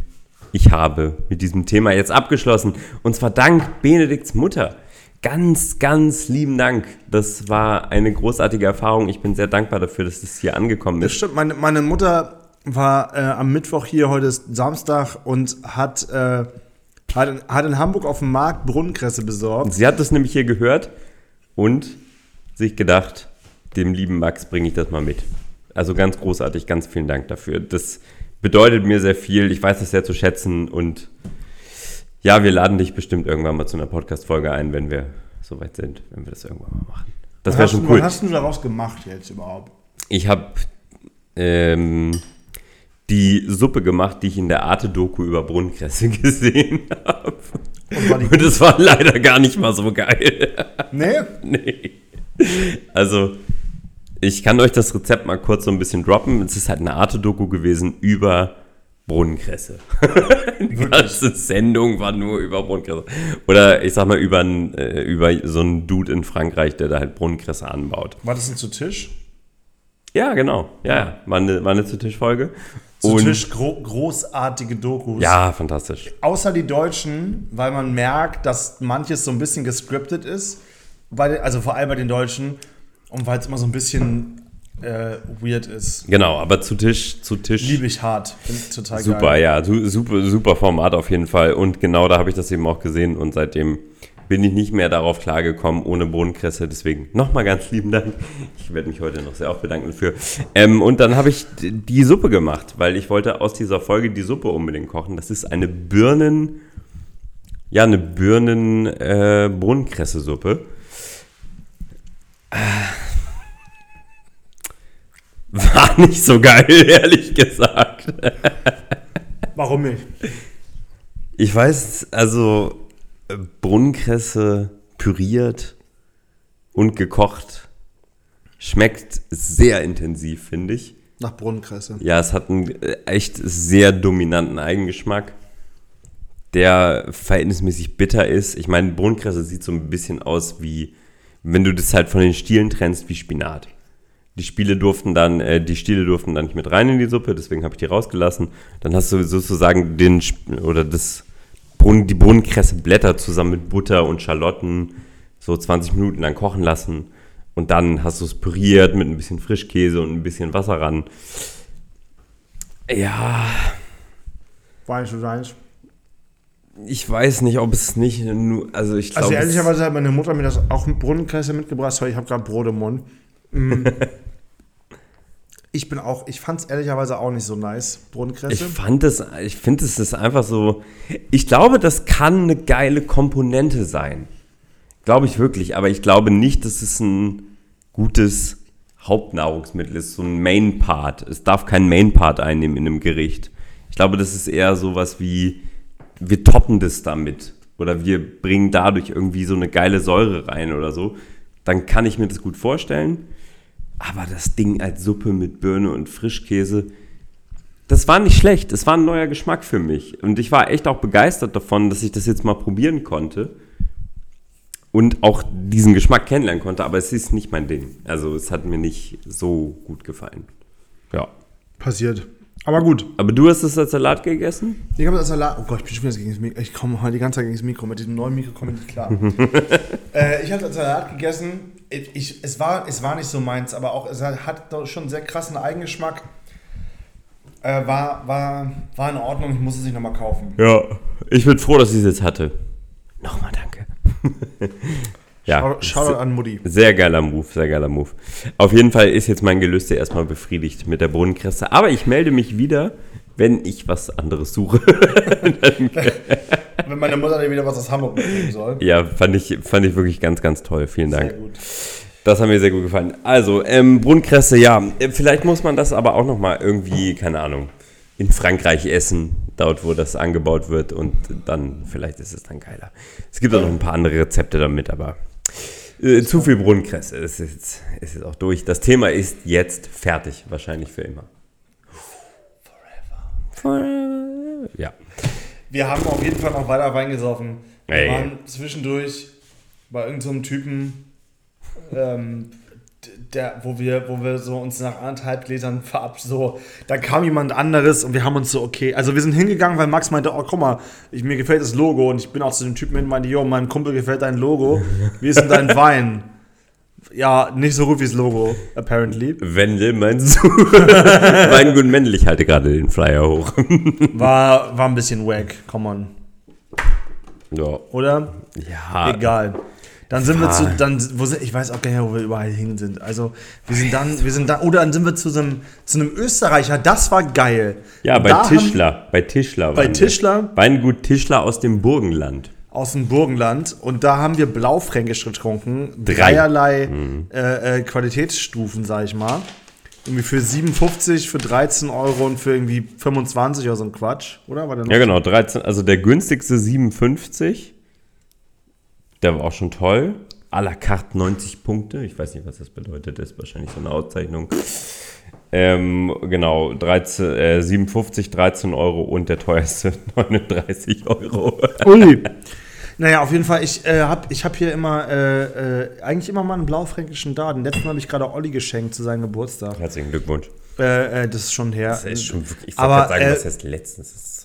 ich habe mit diesem Thema jetzt abgeschlossen. Und zwar dank Benedikts Mutter. Ganz, ganz lieben Dank. Das war eine großartige Erfahrung. Ich bin sehr dankbar dafür, dass das hier angekommen Das ist. stimmt, meine, meine Mutter war äh, am Mittwoch hier, heute ist Samstag und hat, äh, hat, in- hat in Hamburg auf dem Markt Brunnenkresse besorgt. Sie hat das nämlich hier gehört und sich gedacht, dem lieben Max bringe ich das mal mit. Also ganz großartig, ganz vielen Dank dafür. Das bedeutet mir sehr viel. Ich weiß das sehr zu schätzen und ja, wir laden dich bestimmt irgendwann mal zu einer Podcast-Folge ein, wenn wir soweit sind, wenn wir das irgendwann mal machen. Das wäre schon hast, cool. Was hast du daraus gemacht jetzt überhaupt? Ich habe ähm, die Suppe gemacht, die ich in der Arte-Doku über Brunnenkresse *laughs* gesehen habe. Und Und es war leider gar nicht mal so geil. Nee? *laughs* Nee. Also, ich kann euch das Rezept mal kurz so ein bisschen droppen. Es ist halt eine Arte-Doku gewesen über Brunnenkresse. *laughs* Die ganze Sendung war nur über Brunnenkresse. Oder ich sag mal über, einen, äh, über so einen Dude in Frankreich, der da halt Brunnenkresse anbaut. War das denn zu Tisch? Ja, genau. Ja, ja. War eine, war eine zu Tisch-Folge. Zu Und- Tisch gro großartige Dokus. Ja, fantastisch. Außer die Deutschen, weil man merkt, dass manches so ein bisschen gescriptet ist. Bei also vor allem bei den Deutschen. Und weil es immer so ein bisschen äh, weird ist. Genau, aber zu Tisch, zu Tisch. Liebe ich hart. Bin total Super, geil. ja, su- super, super Format auf jeden Fall. Und genau da habe ich das eben auch gesehen und seitdem bin ich nicht mehr darauf klargekommen ohne Bohnenkresse. Deswegen nochmal ganz lieben Dank. Ich werde mich heute noch sehr auch bedanken dafür. Ähm, und dann habe ich die Suppe gemacht, weil ich wollte aus dieser Folge die Suppe unbedingt kochen. Das ist eine Birnen, ja, eine Birnen-Bohnenkresse-Suppe. War nicht so geil, *laughs* ehrlich gesagt. Warum nicht? Ich weiß, also äh, Brunnenkresse püriert und gekocht schmeckt sehr intensiv, finde ich. Nach Brunnenkresse. Ja, es hat einen äh, echt sehr dominanten Eigengeschmack, der verhältnismäßig bitter ist. Ich meine, Brunnenkresse sieht so ein bisschen aus wie, wenn du das halt von den Stielen trennst, wie Spinat. Die Spiele durften dann, äh, die Stiele durften dann nicht mit rein in die Suppe, deswegen habe ich die rausgelassen. Dann hast du sozusagen den oder das Brunnen, die Brunnenkresseblätter zusammen mit Butter und Schalotten so 20 Minuten lang kochen lassen. Und dann hast du es püriert mit ein bisschen Frischkäse und ein bisschen Wasser ran. Ja, nicht so deins. ich weiß nicht, ob es nicht nur, also ich glaube. Also ehrlicherweise hat meine Mutter mir das auch mit Brunnenkresse mitgebracht. Sorry, ich habe gerade Brot im Mund. Mm. *laughs* ich bin auch, ich fand es ehrlicherweise auch nicht so nice, ich Brunnenkresse. fand es, ich finde es ist einfach so. Ich glaube, das kann eine geile Komponente sein. Glaube ich wirklich, aber ich glaube nicht, dass es ein gutes Hauptnahrungsmittel ist, so ein Main Part. Es darf kein Main Part einnehmen in einem Gericht. Ich glaube, das ist eher sowas wie, wir toppen das damit. Oder wir bringen dadurch irgendwie so eine geile Säure rein oder so. Dann kann ich mir das gut vorstellen. Aber das Ding als Suppe mit Birne und Frischkäse, das war nicht schlecht. Es war ein neuer Geschmack für mich. Und ich war echt auch begeistert davon, dass ich das jetzt mal probieren konnte. Und auch diesen Geschmack kennenlernen konnte. Aber es ist nicht mein Ding. Also es hat mir nicht so gut gefallen. Ja. Passiert. Aber gut. Aber du hast es als Salat gegessen? Ich habe das Salat. Oh Gott, ich bin schon wieder gegen das Mikro. Ich komme heute die ganze Zeit gegen das Mikro. Mit diesem neuen Mikro komme ich nicht klar. *laughs* äh, ich habe das Salat gegessen. Ich, es, war, es war nicht so meins, aber auch es hat doch schon einen sehr krassen Eigengeschmack. Äh, war, war, war in Ordnung. Ich muss es nicht nochmal kaufen. Ja. Ich bin froh, dass ich es jetzt hatte. Nochmal danke. *laughs* ja. Schau- Shoutout an Mutti. Sehr geiler Move, sehr geiler Move. Auf jeden Fall ist jetzt mein Gelüste erstmal befriedigt mit der Bodenkresse. Aber ich melde mich wieder, wenn ich was anderes suche. *laughs* Wenn meine Mutter dir wieder was aus Hamburg mitbringen soll. ja, fand ich, fand ich wirklich ganz, ganz toll. Vielen Dank. Sehr gut. Das hat mir sehr gut gefallen. Also, ähm, Brunnenkresse, ja. äh, Vielleicht muss man das aber auch nochmal irgendwie, keine Ahnung, in Frankreich essen, dort, wo das angebaut wird. Und dann, vielleicht ist es dann geiler. Es gibt auch noch ein paar andere Rezepte damit, aber äh, zu viel Brunnenkresse. Es ist, jetzt, ist jetzt auch durch. Das Thema ist jetzt fertig, wahrscheinlich für immer. Ja. Wir haben auf jeden Fall noch weiter Wein gesoffen. Wir Ey. waren zwischendurch bei irgendeinem Typen, ähm, der, wo wir, wo wir so uns nach anderthalb Gläsern verab so, da kam jemand anderes und wir haben uns so, okay, also wir sind hingegangen, weil Max meinte, oh, guck mal, ich, mir gefällt das Logo und ich bin auch zu dem Typen hin und meinte, jo, meinem Kumpel gefällt dein Logo, wie ist denn dein Wein? Ja, nicht so gut wie das Logo, apparently. Wendel meinst du? *laughs* Weingut Mendel, ich halte gerade den Flyer hoch. War, war ein bisschen wack, come on. ja. Oder? Ja. Egal. Dann sind wir Ah. zu, dann, wo sind, ich weiß auch gar nicht, wo wir überall hin sind. Also, wir sind dann, wir sind da, oder dann sind wir zu so einem, zu einem Österreicher, das war geil. Ja, bei da haben- Tischler. Bei Tischler. Bei wir. Tischler? Weingut Tischler aus dem Burgenland. Aus dem Burgenland und da haben wir Blaufränkisch getrunken. Drei. Dreierlei äh, äh, Qualitätsstufen, sag ich mal. Irgendwie für 57, für 13 Euro und für irgendwie 25 oder so ein Quatsch, oder? War der Ja, genau. 13, also der günstigste 57. Der war auch schon toll. À la carte 90 Punkte. Ich weiß nicht, was das bedeutet. Das ist wahrscheinlich so eine Auszeichnung. Ähm, genau, 13, äh, 57, 13 Euro und der teuerste *laughs* 39 Euro. Ui. *laughs* Naja, auf jeden Fall, ich äh, habe ich hab hier immer, äh, äh, eigentlich immer mal einen blaufränkischen da. Den letzten habe ich gerade Olli geschenkt zu seinem Geburtstag. Herzlichen Glückwunsch. Äh, äh, das ist schon her. Das ist schon wirklich, ich wollte gerade sagen, äh, was heißt letztens?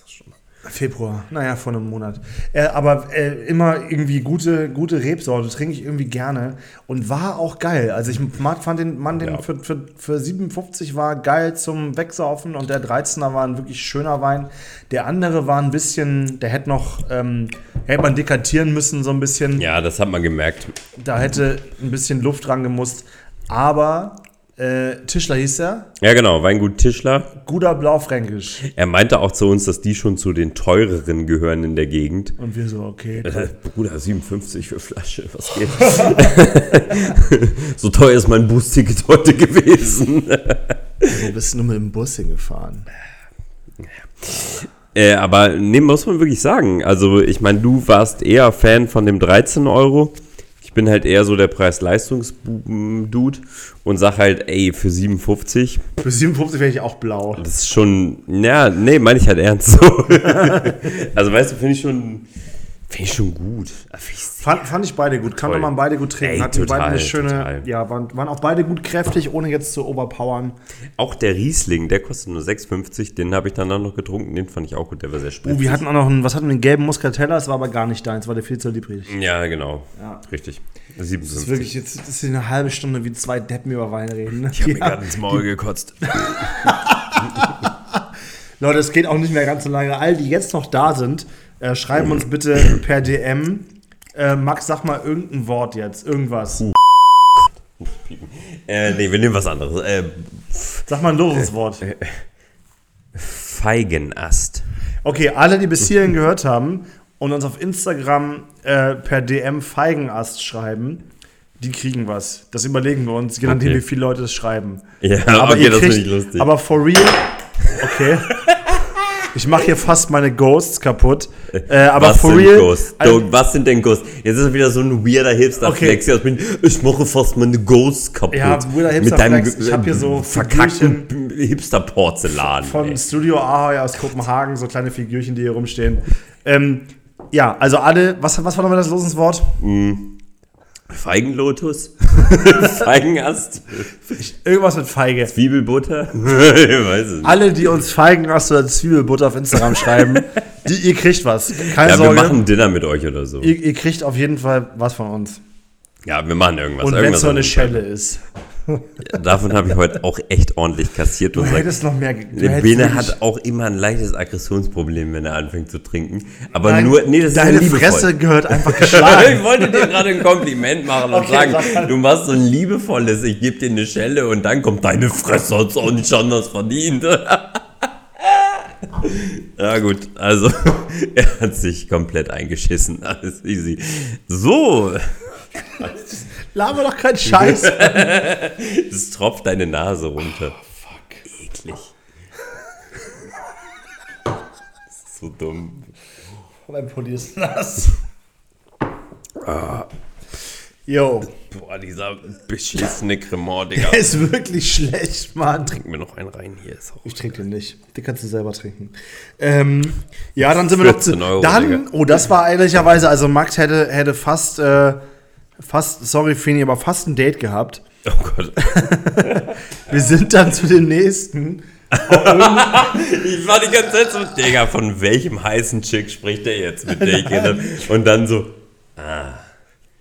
Februar, naja, vor einem Monat. Äh, aber äh, immer irgendwie gute, gute Rebsorte, trinke ich irgendwie gerne und war auch geil. Also ich mag, fand den Mann, den Ja. für, für, für 57 war geil zum Wegsaufen und der 13er war ein wirklich schöner Wein. Der andere war ein bisschen, der hätte noch, ähm, hätte man dekantieren müssen so ein bisschen. Ja, das hat man gemerkt. Da hätte ein bisschen Luft dran gemusst. Aber äh, Tischler hieß er, Ja, genau, Weingut Tischler. guter Blaufränkisch. Er meinte auch zu uns, dass die schon zu den teureren gehören in der Gegend. Und wir so, okay. Äh, Bruder, 57 für Flasche, was geht? *laughs* so teuer ist mein Boost-Ticket heute gewesen. Wo bist du nur mit dem Bus hingefahren? äh, aber nee, muss man wirklich sagen. Also, ich meine, du warst eher Fan von dem 13 Euro. Bin halt eher so der Preis-Leistungs-Dude und sag halt, ey, für 57, Für 57 wäre ich auch blau. das ist schon, ja, nee, meine ich halt ernst so. *laughs* also, weißt du, finde ich schon, finde ich schon gut. Ich Fand, fand ich beide gut. Kann man beide gut trinken. Ey, Hatten beide total, eine schöne. total. Ja, waren, waren auch beide gut kräftig, ohne jetzt zu overpowern. Auch der Riesling, der kostet nur 6,50. Den habe ich danach noch getrunken. Den fand ich auch gut. Der war sehr Oh, spritzig. wir hatten auch noch einen, was hatten wir, einen gelben Muscatella, das war aber gar nicht deins, war der viel zu liebrig. ja, genau. Ja. Richtig. Das ist 57. wirklich, jetzt das ist eine halbe Stunde wie zwei Deppen über Wein reden. Ne? ich habe mir Ja. gerade ins Maul gekotzt. *laughs* Leute, es geht auch nicht mehr ganz so lange. All die jetzt noch da sind, äh, schreiben uns bitte per DM. Äh, Max, sag mal irgendein Wort jetzt, irgendwas. äh, nee, wir nehmen was anderes. Äh, Sag mal ein loses Wort. Feigenast. Okay, alle, die bis hierhin gehört haben und uns auf Instagram äh, per DM Feigenast schreiben, die kriegen was. Das überlegen wir uns, je nachdem, Okay. wie viele Leute es schreiben. Ja, okay, ihr das finde ich lustig. Aber for real, okay. Ich mache hier fast meine Ghosts kaputt. Äh, aber was for sind real. Ghosts? also- was sind denn Ghosts? Jetzt ist es wieder so ein weirder Hipster-Flex. Okay. Ich mache fast meine Ghosts kaputt. Ja, weirder Hipster-Flex. Ich hab hier so verkackten Hipster-Porzellan. von ey. Studio Ahoy aus Kopenhagen, so kleine Figürchen, die hier rumstehen. Ähm, ja, also alle, was, was war nochmal das Losenswort? Feigenlotus? *laughs* Feigenast? Irgendwas mit Feige. Zwiebelbutter? *laughs* ich weiß es nicht. Alle, die uns Feigenast oder Zwiebelbutter auf Instagram schreiben, *laughs* die, ihr kriegt was. Keine Ja, wir Sorge. machen Dinner mit euch oder so. ihr, ihr kriegt auf jeden Fall was von uns. Ja, wir machen irgendwas. Und wenn es so eine Schelle ist. Davon habe ich heute auch echt ordentlich kassiert. Du Und sag, hättest noch mehr. Du Bene hat auch immer ein leichtes Aggressionsproblem, wenn er anfängt zu trinken. Aber Nein, nur, nee, das deine ist. Fresse gehört einfach *laughs* ich geschlagen. wollte dir gerade ein Kompliment machen und Okay, sagen, sag du machst so ein liebevolles, ich gebe dir eine Schelle und dann kommt deine Fresse, hat's auch nicht anders verdient. *laughs* ja gut, also *laughs* er hat sich komplett eingeschissen, alles easy. So, *laughs* Laber doch keinen Scheiß. *laughs* es tropft deine Nase runter. fuck. Eklig. So dumm. mein Pulli ist nass. Jo, Boah, dieser beschissene Cremant, Digga. der ist wirklich schlecht, Mann. Trink mir noch einen rein, hier ist auch. Ich trinke den nicht. Den kannst du selber trinken. Ähm, ja, dann sind wir noch zu. 14 Euro, dann, Digga. oh, das war ehrlicherweise, also Max hätte, hätte fast, äh, fast, sorry Fini, aber fast ein Date gehabt. Oh Gott. *laughs* Wir sind dann zu dem nächsten. *laughs* Ich war die ganze Zeit so, Digga, von welchem heißen Chick spricht der jetzt mit *laughs* der hab? Und dann so,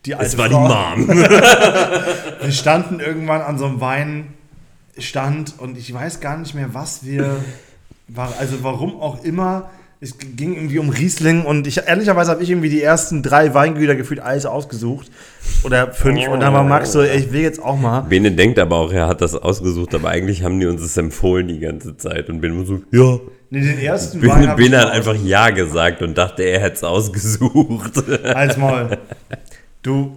Die alte es war die Frau. Mom. Wir standen irgendwann an so einem Weinstand und ich weiß gar nicht mehr, was wir. War, also warum auch immer. Es ging irgendwie um Riesling und ich ehrlicherweise habe ich irgendwie die ersten drei Weingüter gefühlt alles ausgesucht. Oder fünf. Und dann war Max so, ey, ich will jetzt auch mal. Bene denkt aber auch, er hat das ausgesucht, aber eigentlich haben die uns das empfohlen die ganze Zeit. Und Bene so, ja. Nee, den ersten Bene, ich Bene hat mal einfach Ja gesagt und dachte, er hätte es ausgesucht. Als Maul. Du,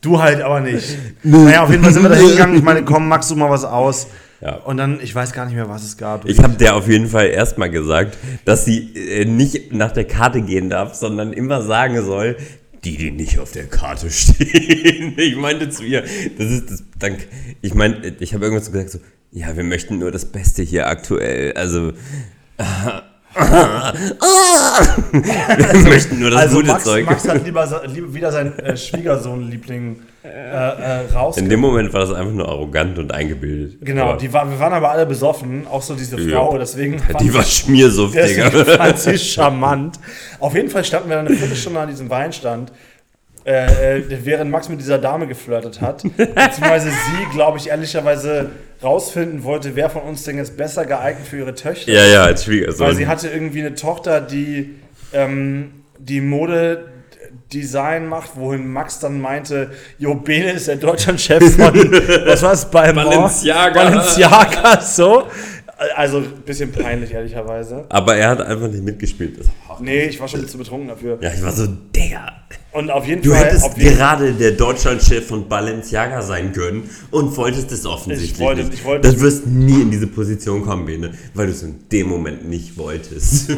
du halt aber nicht. Naja, auf jeden Fall sind wir da *laughs* hingegangen. Ich meine, komm, Max, such mal was aus. Ja. Und dann, ich weiß gar nicht mehr, was es gab. Ich habe der auf jeden Fall erstmal gesagt, dass sie äh, nicht nach der Karte gehen darf, sondern immer sagen soll, die, die nicht auf der Karte *laughs* stehen. Ich meinte zu ihr, das ist das Dank. Ich meine, ich habe irgendwas gesagt so, ja, wir möchten nur das Beste hier aktuell. Also *laughs* wir möchten nur das also gute Max, Zeug. Max hat lieber, lieber wieder seinen äh, Schwiegersohn-Liebling äh, äh, raus. In dem Moment war das einfach nur arrogant und eingebildet. Genau, die war, wir waren aber alle besoffen, auch so diese Ja. Frau, deswegen die war ich- deswegen Digga. fand sie charmant. Auf jeden Fall standen wir dann eine Viertelstunde an diesem Weinstand, äh, äh, während Max mit dieser Dame geflirtet hat. *laughs* Beziehungsweise sie, glaube ich, ehrlicherweise rausfinden wollte, wer von uns denn jetzt besser geeignet für ihre Töchter Ja, ja, als Schwiegersohn. Weil sie hatte irgendwie eine Tochter, die ähm, die Modedesign macht, wohin Max dann meinte, Jo Bene ist der Deutschlandchef von, *laughs* was war es, bei Balenciaga. Balenciaga, so. Also ein bisschen peinlich, ehrlicherweise. Aber er hat einfach nicht mitgespielt. Das- Nee, ich war schon zu betrunken dafür. Ja, ich war so, Digga. Und auf jeden Du Fall. hättest auf jeden, gerade der Deutschlandchef von Balenciaga sein können und wolltest es offensichtlich Ich wollte- nicht. ich wollte- das wirst nie in diese Position kommen, Bene, weil du es in dem Moment nicht wolltest.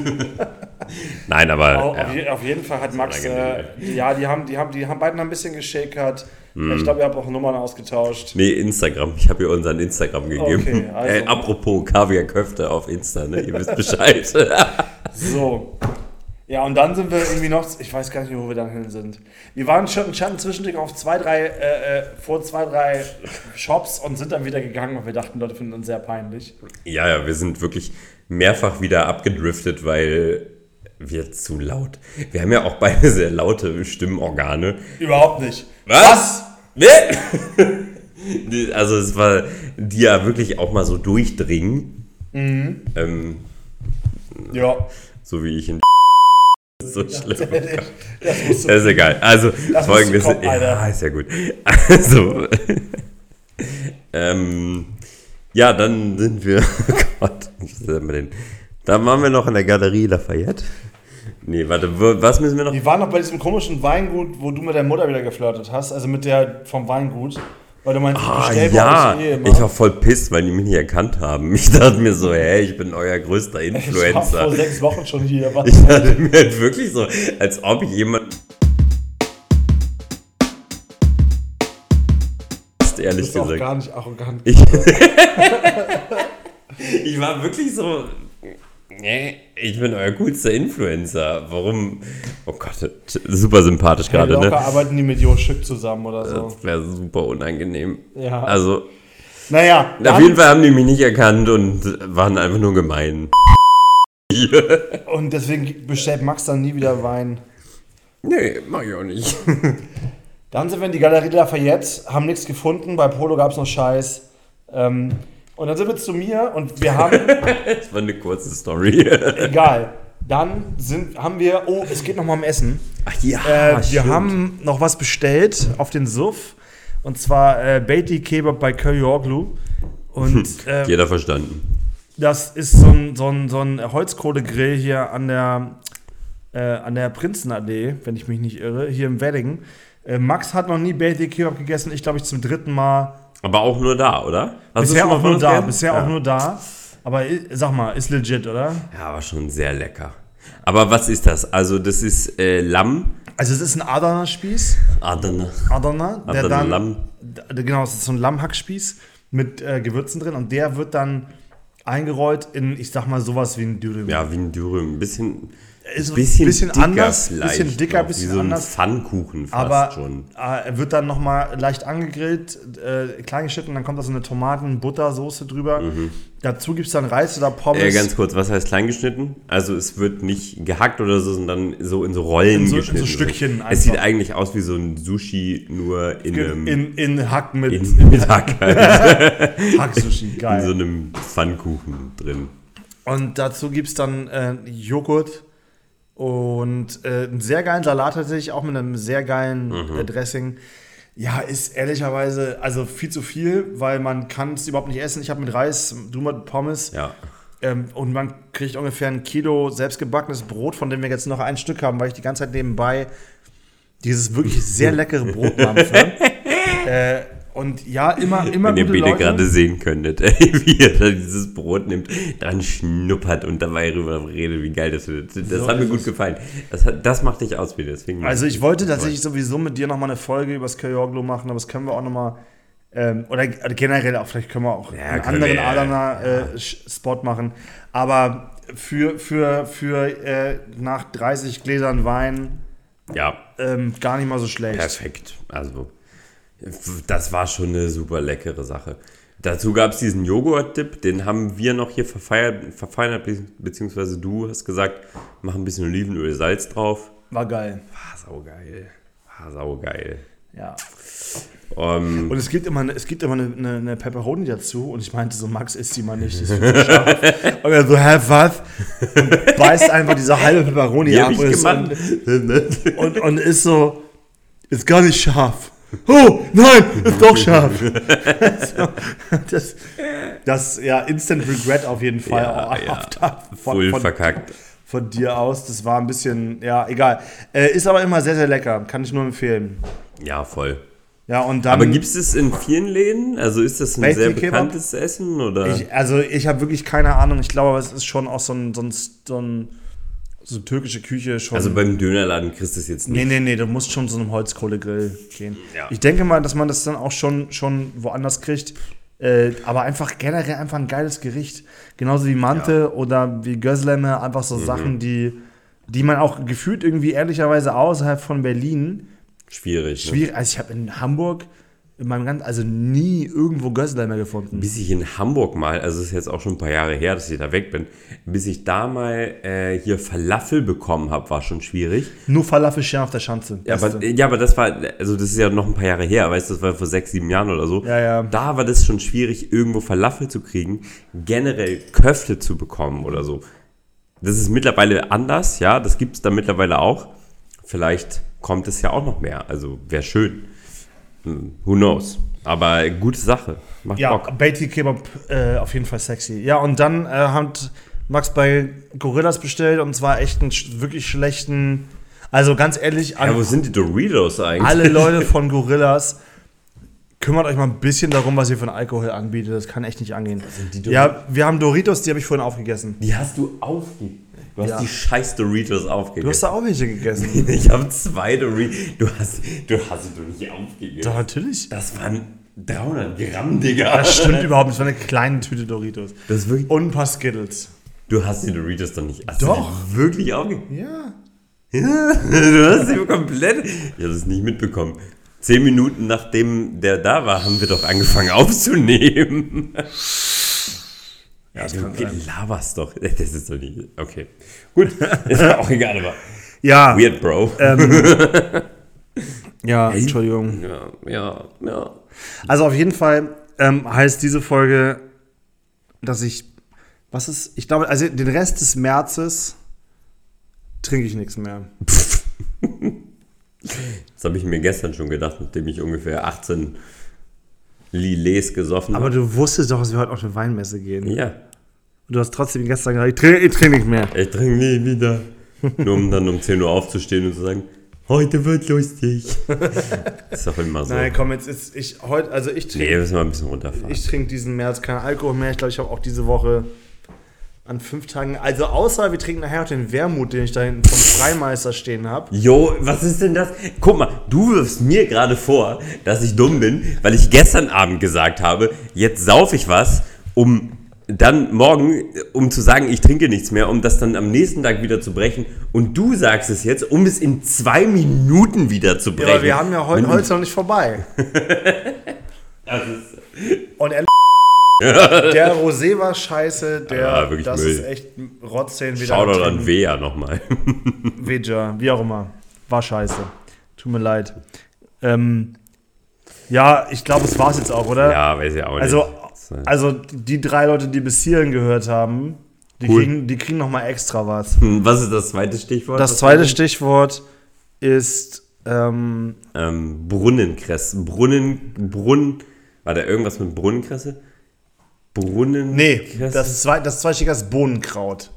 *laughs* Nein, aber auf, ja. auf je- auf jeden Fall hat Max, äh, ja, die haben, die haben, die haben beiden ein bisschen geschakert. Mhm. Ich glaube, ihr habt auch Nummern ausgetauscht. Nee, Instagram. Ich habe ihr unseren Instagram gegeben. Okay, also. äh, apropos Kaviar Köfte auf Insta, ne? Ihr wisst Bescheid. *laughs* *laughs* So. Ja, und dann sind wir irgendwie noch, ich weiß gar nicht wo wir dann hin sind. Wir waren schon Schatten zwischendurch auf zwei, drei, äh, äh, vor zwei, drei Shops und sind dann wieder gegangen, weil wir dachten, Leute finden uns sehr peinlich. ja, ja, wir sind wirklich mehrfach wieder abgedriftet, weil wir zu laut. Wir haben ja auch beide sehr laute Stimmorgane. Überhaupt nicht. Was? Nee. *laughs* Die- Also es war, die ja wirklich auch mal so durchdringen. Mhm. Ähm, Ja. so wie ich in so schlimm. *laughs* Das. Das ist egal. Also Das folgendes. kommen, ja, ist ja gut. *laughs* Also. ähm, ja, dann sind wir. *laughs* Oh Gott? Da waren wir noch in der Galerie Lafayette. Nee, warte, was müssen wir noch? Die waren noch bei diesem komischen Weingut, wo du mit der Mutter wieder geflirtet hast, also mit der vom Weingut. Du meinst, ich Ah, ja, ich war voll pisst, weil die mich nicht erkannt haben. Ich dachte mir so, hey, ich bin euer größter Ich war Influencer. vor sechs Wochen schon hier. *laughs* Was? Ich dachte mir halt wirklich so, als ob jemand. Ehrlich bist auch gesagt. gar nicht arrogant. Ich, *laughs* *laughs* ich war wirklich so. Nee, ich bin euer coolster Influencer. Warum? Oh Gott, super sympathisch Hey, gerade, ne? arbeiten die mit Jo Schück zusammen oder so. Das wäre super unangenehm. Ja. Also, Naja, auf jeden Fall haben die mich nicht erkannt und waren einfach nur gemein. Und deswegen bestellt Max dann nie wieder Wein. Nee, mach ich auch nicht. Dann sind wir in die Galerie Lafayette, haben nichts gefunden, bei Polo gab es noch Scheiß. Ähm, und dann sind wir zu mir und wir haben, *laughs* Das war eine kurze Story. *laughs* egal, dann sind, haben wir, oh, es geht noch mal um Essen. Ach ja, Äh, wir haben noch was bestellt auf den Suff. Und zwar äh, Beatty Kebab bei Köyorglu. Und äh, Jeder verstanden. das ist so ein, so ein, so ein Holzkohlegrill hier an der, äh, an der Prinzenallee, wenn ich mich nicht irre, hier im Wedding. Äh, Max hat noch nie Beatty Kebab gegessen, ich glaube ich zum dritten Mal. Aber auch nur da, oder? Du bisher auch nur da, gegessen? bisher ja. auch nur da. Aber i- sag mal, ist legit, oder? Ja, war schon sehr lecker. Aber was ist das? Also, das ist äh, Lamm. Also es ist ein Adana-Spieß. Adana. Adana, der Adana dann, Lamm. Genau, es ist so ein Lammhackspieß mit äh, Gewürzen drin und der wird dann eingerollt in, ich sag mal, sowas wie ein Dürüm. Ja, wie ein Dürüm. Ein bisschen. Ist ein Bisschen, bisschen, dicker anders, bisschen dicker, noch, bisschen wie so ein anders. Pfannkuchen fast Aber schon. äh, wird dann nochmal leicht angegrillt, äh, klein geschnitten, dann kommt da so eine Tomaten-Buttersoße drüber. Dazu gibt es dann Reis oder Pommes. Mhm. Äh, ganz kurz, was heißt kleingeschnitten? Also es wird nicht gehackt oder so, sondern so in so Rollen In so- in so geschnitten. Stückchen Es sieht eigentlich aus wie so ein Sushi, nur in einem in, in Hack mit in, *laughs* mit Hack halt, *laughs* Hack-Sushi, in geil. so einem Pfannkuchen drin. Und dazu gibt es dann äh, Joghurt und äh, einen sehr geilen Salat tatsächlich, auch mit einem sehr geilen Mhm. äh, Dressing. Ja, ist ehrlicherweise also viel zu viel, weil man kann es überhaupt nicht essen. Ich habe mit Reis, du mit Pommes. Ja. Ähm, und man kriegt ungefähr ein Kilo selbstgebackenes Brot, von dem wir jetzt noch ein Stück haben, weil ich die ganze Zeit nebenbei dieses wirklich sehr leckere Brot *laughs* mampfe. äh, und ja, immer, immer Wenn ihr Bene Leute. gerade sehen könntet, ey, *laughs* wie er da dieses Brot nimmt, dran schnuppert und dabei rüber redet, wie geil das wird. Das So hat mir gut gefallen. Das, hat, das macht dich aus, Bene. Deswegen Also ich wollte tatsächlich sowieso mit dir nochmal eine Folge über das Kajorglo machen, aber das können wir auch nochmal, ähm, oder generell auch, vielleicht können wir auch Ja, einen anderen wir, ja. Adana äh, machen. Aber für, für, für äh, nach 30 Gläsern Wein Ja, ähm, gar nicht mal so schlecht. perfekt. Also, das war schon eine super leckere Sache. Dazu gab es diesen Joghurt-Dip, den haben wir noch hier verfeinert, be- beziehungsweise du hast gesagt, mach ein bisschen Olivenöl, Salz drauf. War geil. War saugeil. War saugeil. Ja. Ähm, Und es gibt immer, eine- es gibt immer eine, eine, eine Pepperoni dazu und ich meinte so, Max isst die mal nicht, die ist scharf. *laughs* Und er so, hä, was? Und beißt einfach diese halbe Pepperoni wie ab und und, und, und ist so, ist gar nicht scharf. Oh, nein, *laughs* ist doch scharf. *laughs* so, das, das, ja, Instant Regret auf jeden Fall. Ja, auch, ja. von, Voll von, verkackt. von dir aus. Das war ein bisschen, ja, egal. Äh, ist aber immer sehr, sehr lecker. Kann ich nur empfehlen. Ja, voll. Ja, und dann. Aber gibt es das in vielen Läden? Also ist das ein sehr Kebab? bekanntes Essen? Oder? Ich, also ich habe wirklich keine Ahnung. Ich glaube, es ist schon auch so ein, so ein, so ein so türkische Küche schon. also beim Dönerladen kriegst du es jetzt nicht. nee, nee, nee, du musst schon zu einem Holzkohlegrill gehen. Ja. Ich denke mal, dass man das dann auch schon, schon woanders kriegt. Äh, aber einfach generell einfach ein geiles Gericht. Genauso wie Mante oder wie Gözleme, einfach Mhm. so Sachen, die, die man auch gefühlt irgendwie ehrlicherweise außerhalb von Berlin Schwierig. Ne? schwierig. Also ich habe in Hamburg in meinem ganzen, also nie irgendwo Gözleme gefunden. Bis ich in Hamburg mal, also es ist jetzt auch schon ein paar Jahre her, dass ich da weg bin, bis ich da mal äh, hier Falafel bekommen habe, war schon schwierig. Nur Falafelscheren auf der Schanze. Ja aber, ja, aber das war, also das ist ja noch ein paar Jahre her, weißt du, das war vor sechs, sieben Jahren oder so. Ja, ja. Da war das schon schwierig, irgendwo Falafel zu kriegen, generell Köfte zu bekommen oder so. Das ist mittlerweile anders, ja, das gibt es da mittlerweile auch. Vielleicht kommt es ja auch noch mehr, also wäre schön. Hm, Who knows? Aber gute Sache. Macht Ja, Bock. Beatty Kebab äh, auf jeden Fall sexy. Ja, und dann äh, hat Max bei Gorillas bestellt und zwar echt einen wirklich schlechten. Also ganz ehrlich, an Ja, wo sind die Doritos eigentlich? alle Leute *laughs* von Gorillas, kümmert euch mal ein bisschen darum, was ihr für einen Alkohol anbietet. Das kann echt nicht angehen. Ja, wir haben Doritos, die habe ich vorhin aufgegessen. Die hast du aufgegeben. Du hast Ja. die scheiß Doritos Du hast aufgegessen. da auch welche gegessen. *laughs* Ich habe zwei Doritos. Du hast, du hast sie doch nicht aufgegessen. Doch, natürlich. Das waren 300 Gramm, Digga. Das stimmt überhaupt nicht. Das war eine kleine Tüte Doritos. Das ist wirklich, Und ein paar Skittles. du hast die Doritos doch nicht. Hast Doch. Du wirklich aufgegessen? Ja. *laughs* Du hast sie komplett. Ich habe das nicht mitbekommen. Zehn Minuten nachdem der da war, haben wir doch angefangen aufzunehmen. *laughs* Ja, das Du laberst doch. *laughs* Das ist doch nicht. Okay. Gut. *laughs* Ist auch egal, aber. Ja, Weird, Bro. *laughs* ja, Entschuldigung. Ja, ja, ja. Also auf jeden Fall ähm, heißt diese Folge, dass ich, was ist, ich glaube, also den Rest des Märzes trinke ich nichts mehr. Das habe ich mir gestern schon gedacht, nachdem ich ungefähr 18 Lilets gesoffen Aber du wusstest doch, dass wir heute auf eine Weinmesse gehen. Ja, Und du hast trotzdem gestern gesagt, ich trinke, ich trinke nicht mehr. ich trinke nie wieder. Nur um dann um 10 Uhr aufzustehen und zu sagen, heute wird lustig. *laughs* ist doch immer so. Nein, komm, jetzt ist ich heute, also ich nee, trinke, müssen wir ein bisschen runterfahren. ich trinke diesen März keinen Alkohol mehr. Ich glaube, ich habe auch diese Woche an fünf Tagen, also außer wir trinken nachher noch den Wermut, den ich da hinten vom Freimeister stehen habe. Jo, was ist denn das? Guck mal, du wirfst mir gerade vor, dass ich dumm bin, weil ich gestern Abend gesagt habe, jetzt sauf ich was, um dann morgen, um zu sagen, ich trinke nichts mehr, um das dann am nächsten Tag wieder zu brechen. Und du sagst es jetzt, um es in zwei Minuten wieder zu brechen. Ja, aber wir haben ja heute, heute noch nicht vorbei. *laughs* *laughs* Das ist, der *laughs* Rosé war scheiße, der, Ja, wirklich das Müll. ist echt Rotzählen wieder. schau doch an Wea nochmal. Veja, wie auch immer. War scheiße. Tut mir leid. Ähm, ja, ich glaube, es war's jetzt auch, oder? Ja, weiß ich auch nicht. Also, Das, äh, also die drei Leute, die bis hierhin gehört haben, die Cool. kriegen, die kriegen noch mal extra was. hm, was ist das zweite Stichwort? Das zweite Stichwort ist ähm, Ähm, Brunnenkresse. Brunnen, Brunnen, war da irgendwas mit Brunnenkresse? Brunnen. nee, das, zwei, das zweite Stichwort ist Bohnenkraut.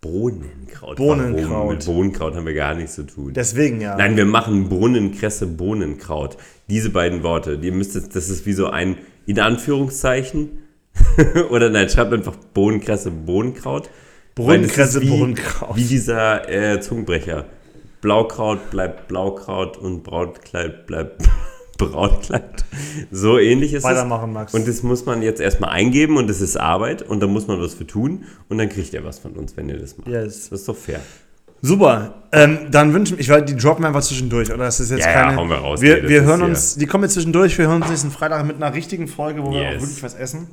Bohnenkraut. Bohnenkraut. Warum? Mit Bohnenkraut haben wir gar nichts zu tun. Deswegen ja. Nein, wir machen Brunnenkresse, Bohnenkraut. Diese beiden Worte. Die müsst jetzt, das ist wie so ein, in Anführungszeichen. *laughs* Oder nein, schreibt einfach Bohnenkresse, Bohnenkraut. Ist wie, Bohnenkraut. Wie dieser äh, Zungenbrecher. Blaukraut bleibt Blaukraut und Brautkleid bleibt Brautkleid. So ähnlich ist Weitermachen, es. Max. Und das muss man jetzt erstmal eingeben und das ist Arbeit und da muss man was für tun und dann kriegt ihr was von uns, wenn ihr das macht. Yes. Das ist doch fair. Super. Ähm, dann wünschen ich, weil die droppen einfach zwischendurch, oder? Das ist jetzt Ja, ja, keine. hauen wir raus. Wir, Nee, wir hören ja- uns, die kommen jetzt zwischendurch. Wir hören uns nächsten Freitag mit einer richtigen Folge, wo wir Yes. auch wirklich was essen.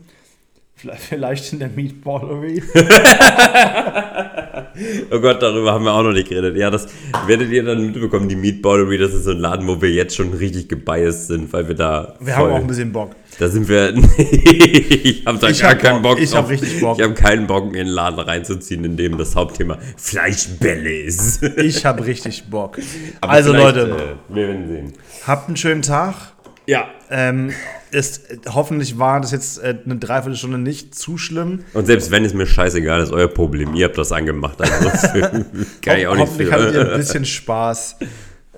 Vielleicht, *laughs* vielleicht in der Meatballery. *laughs* *laughs* Oh Gott, darüber haben wir auch noch nicht geredet. Ja, das werdet ihr dann mitbekommen. Die Meatballery, das ist so ein Laden, wo wir jetzt schon richtig gebiased sind, weil wir da. Wir voll- haben auch ein bisschen Bock. Da sind wir. *laughs* ich habe da Ich gar hab keinen Bock. Bock. Ich drauf. hab richtig Bock. Ich habe keinen Bock, mir einen Laden reinzuziehen, in dem das Hauptthema Fleischbälle ist. Ich habe richtig Bock. Aber also Leute, Äh, wir werden sehen. habt einen schönen Tag. Ja. Ähm, ist, hoffentlich war das jetzt äh, eine Dreiviertelstunde nicht zu schlimm. Und selbst wenn es mir scheißegal ist, euer Problem. Ihr habt das angemacht. Also das *laughs* kann ich auch Ho- nicht hoffentlich für. hattet ihr ein bisschen Spaß.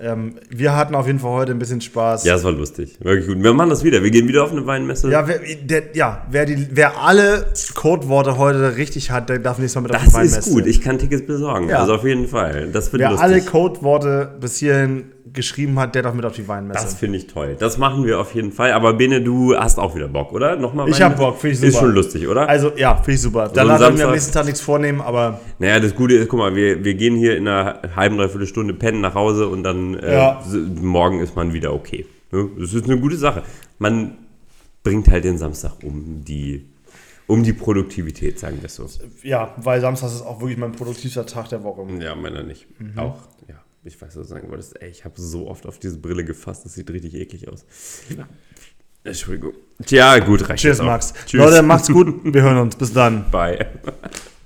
Ähm, wir hatten auf jeden Fall heute ein bisschen Spaß. Ja, es war lustig. Wirklich gut. Wir machen das wieder. Wir gehen wieder auf eine Weinmesse. Ja, wer, der, ja wer, die, wer alle Codeworte heute richtig hat, der darf nächstes Mal mit auf die das Weinmesse. ist gut. Ich kann Tickets besorgen. Ja. Also auf jeden Fall. Das wird wer lustig. alle Codeworte bis hierhin geschrieben hat, der darf mit auf die Weinmesse. Das finde ich toll. Das machen wir auf jeden Fall. Aber Bene, du hast auch wieder Bock, oder? Nochmal Ich Weinmesse? hab Bock, finde ich Ist super. schon lustig, oder? also ja, finde ich super. ein Danach werden wir am nächsten Tag nichts vornehmen, aber naja, das Gute ist, guck mal, wir, wir gehen hier in einer halben, dreiviertel Stunde pennen nach Hause und dann äh, Ja. morgen ist man wieder okay. Das ist eine gute Sache. Man bringt halt den Samstag um die, um die Produktivität, sagen wir es so. ja, weil Samstag ist auch wirklich mein produktivster Tag der Woche. Ja, meiner nicht. Mhm. Auch, ja. Ich weiß, was du sagen wolltest. Ey, ich habe so oft auf diese Brille gefasst, das sieht richtig eklig aus. Entschuldigung. Tja, gut, reicht Cheers, jetzt auch. Max. Tschüss. Leute, macht's gut. Wir hören uns. Bis dann. Bye. *laughs*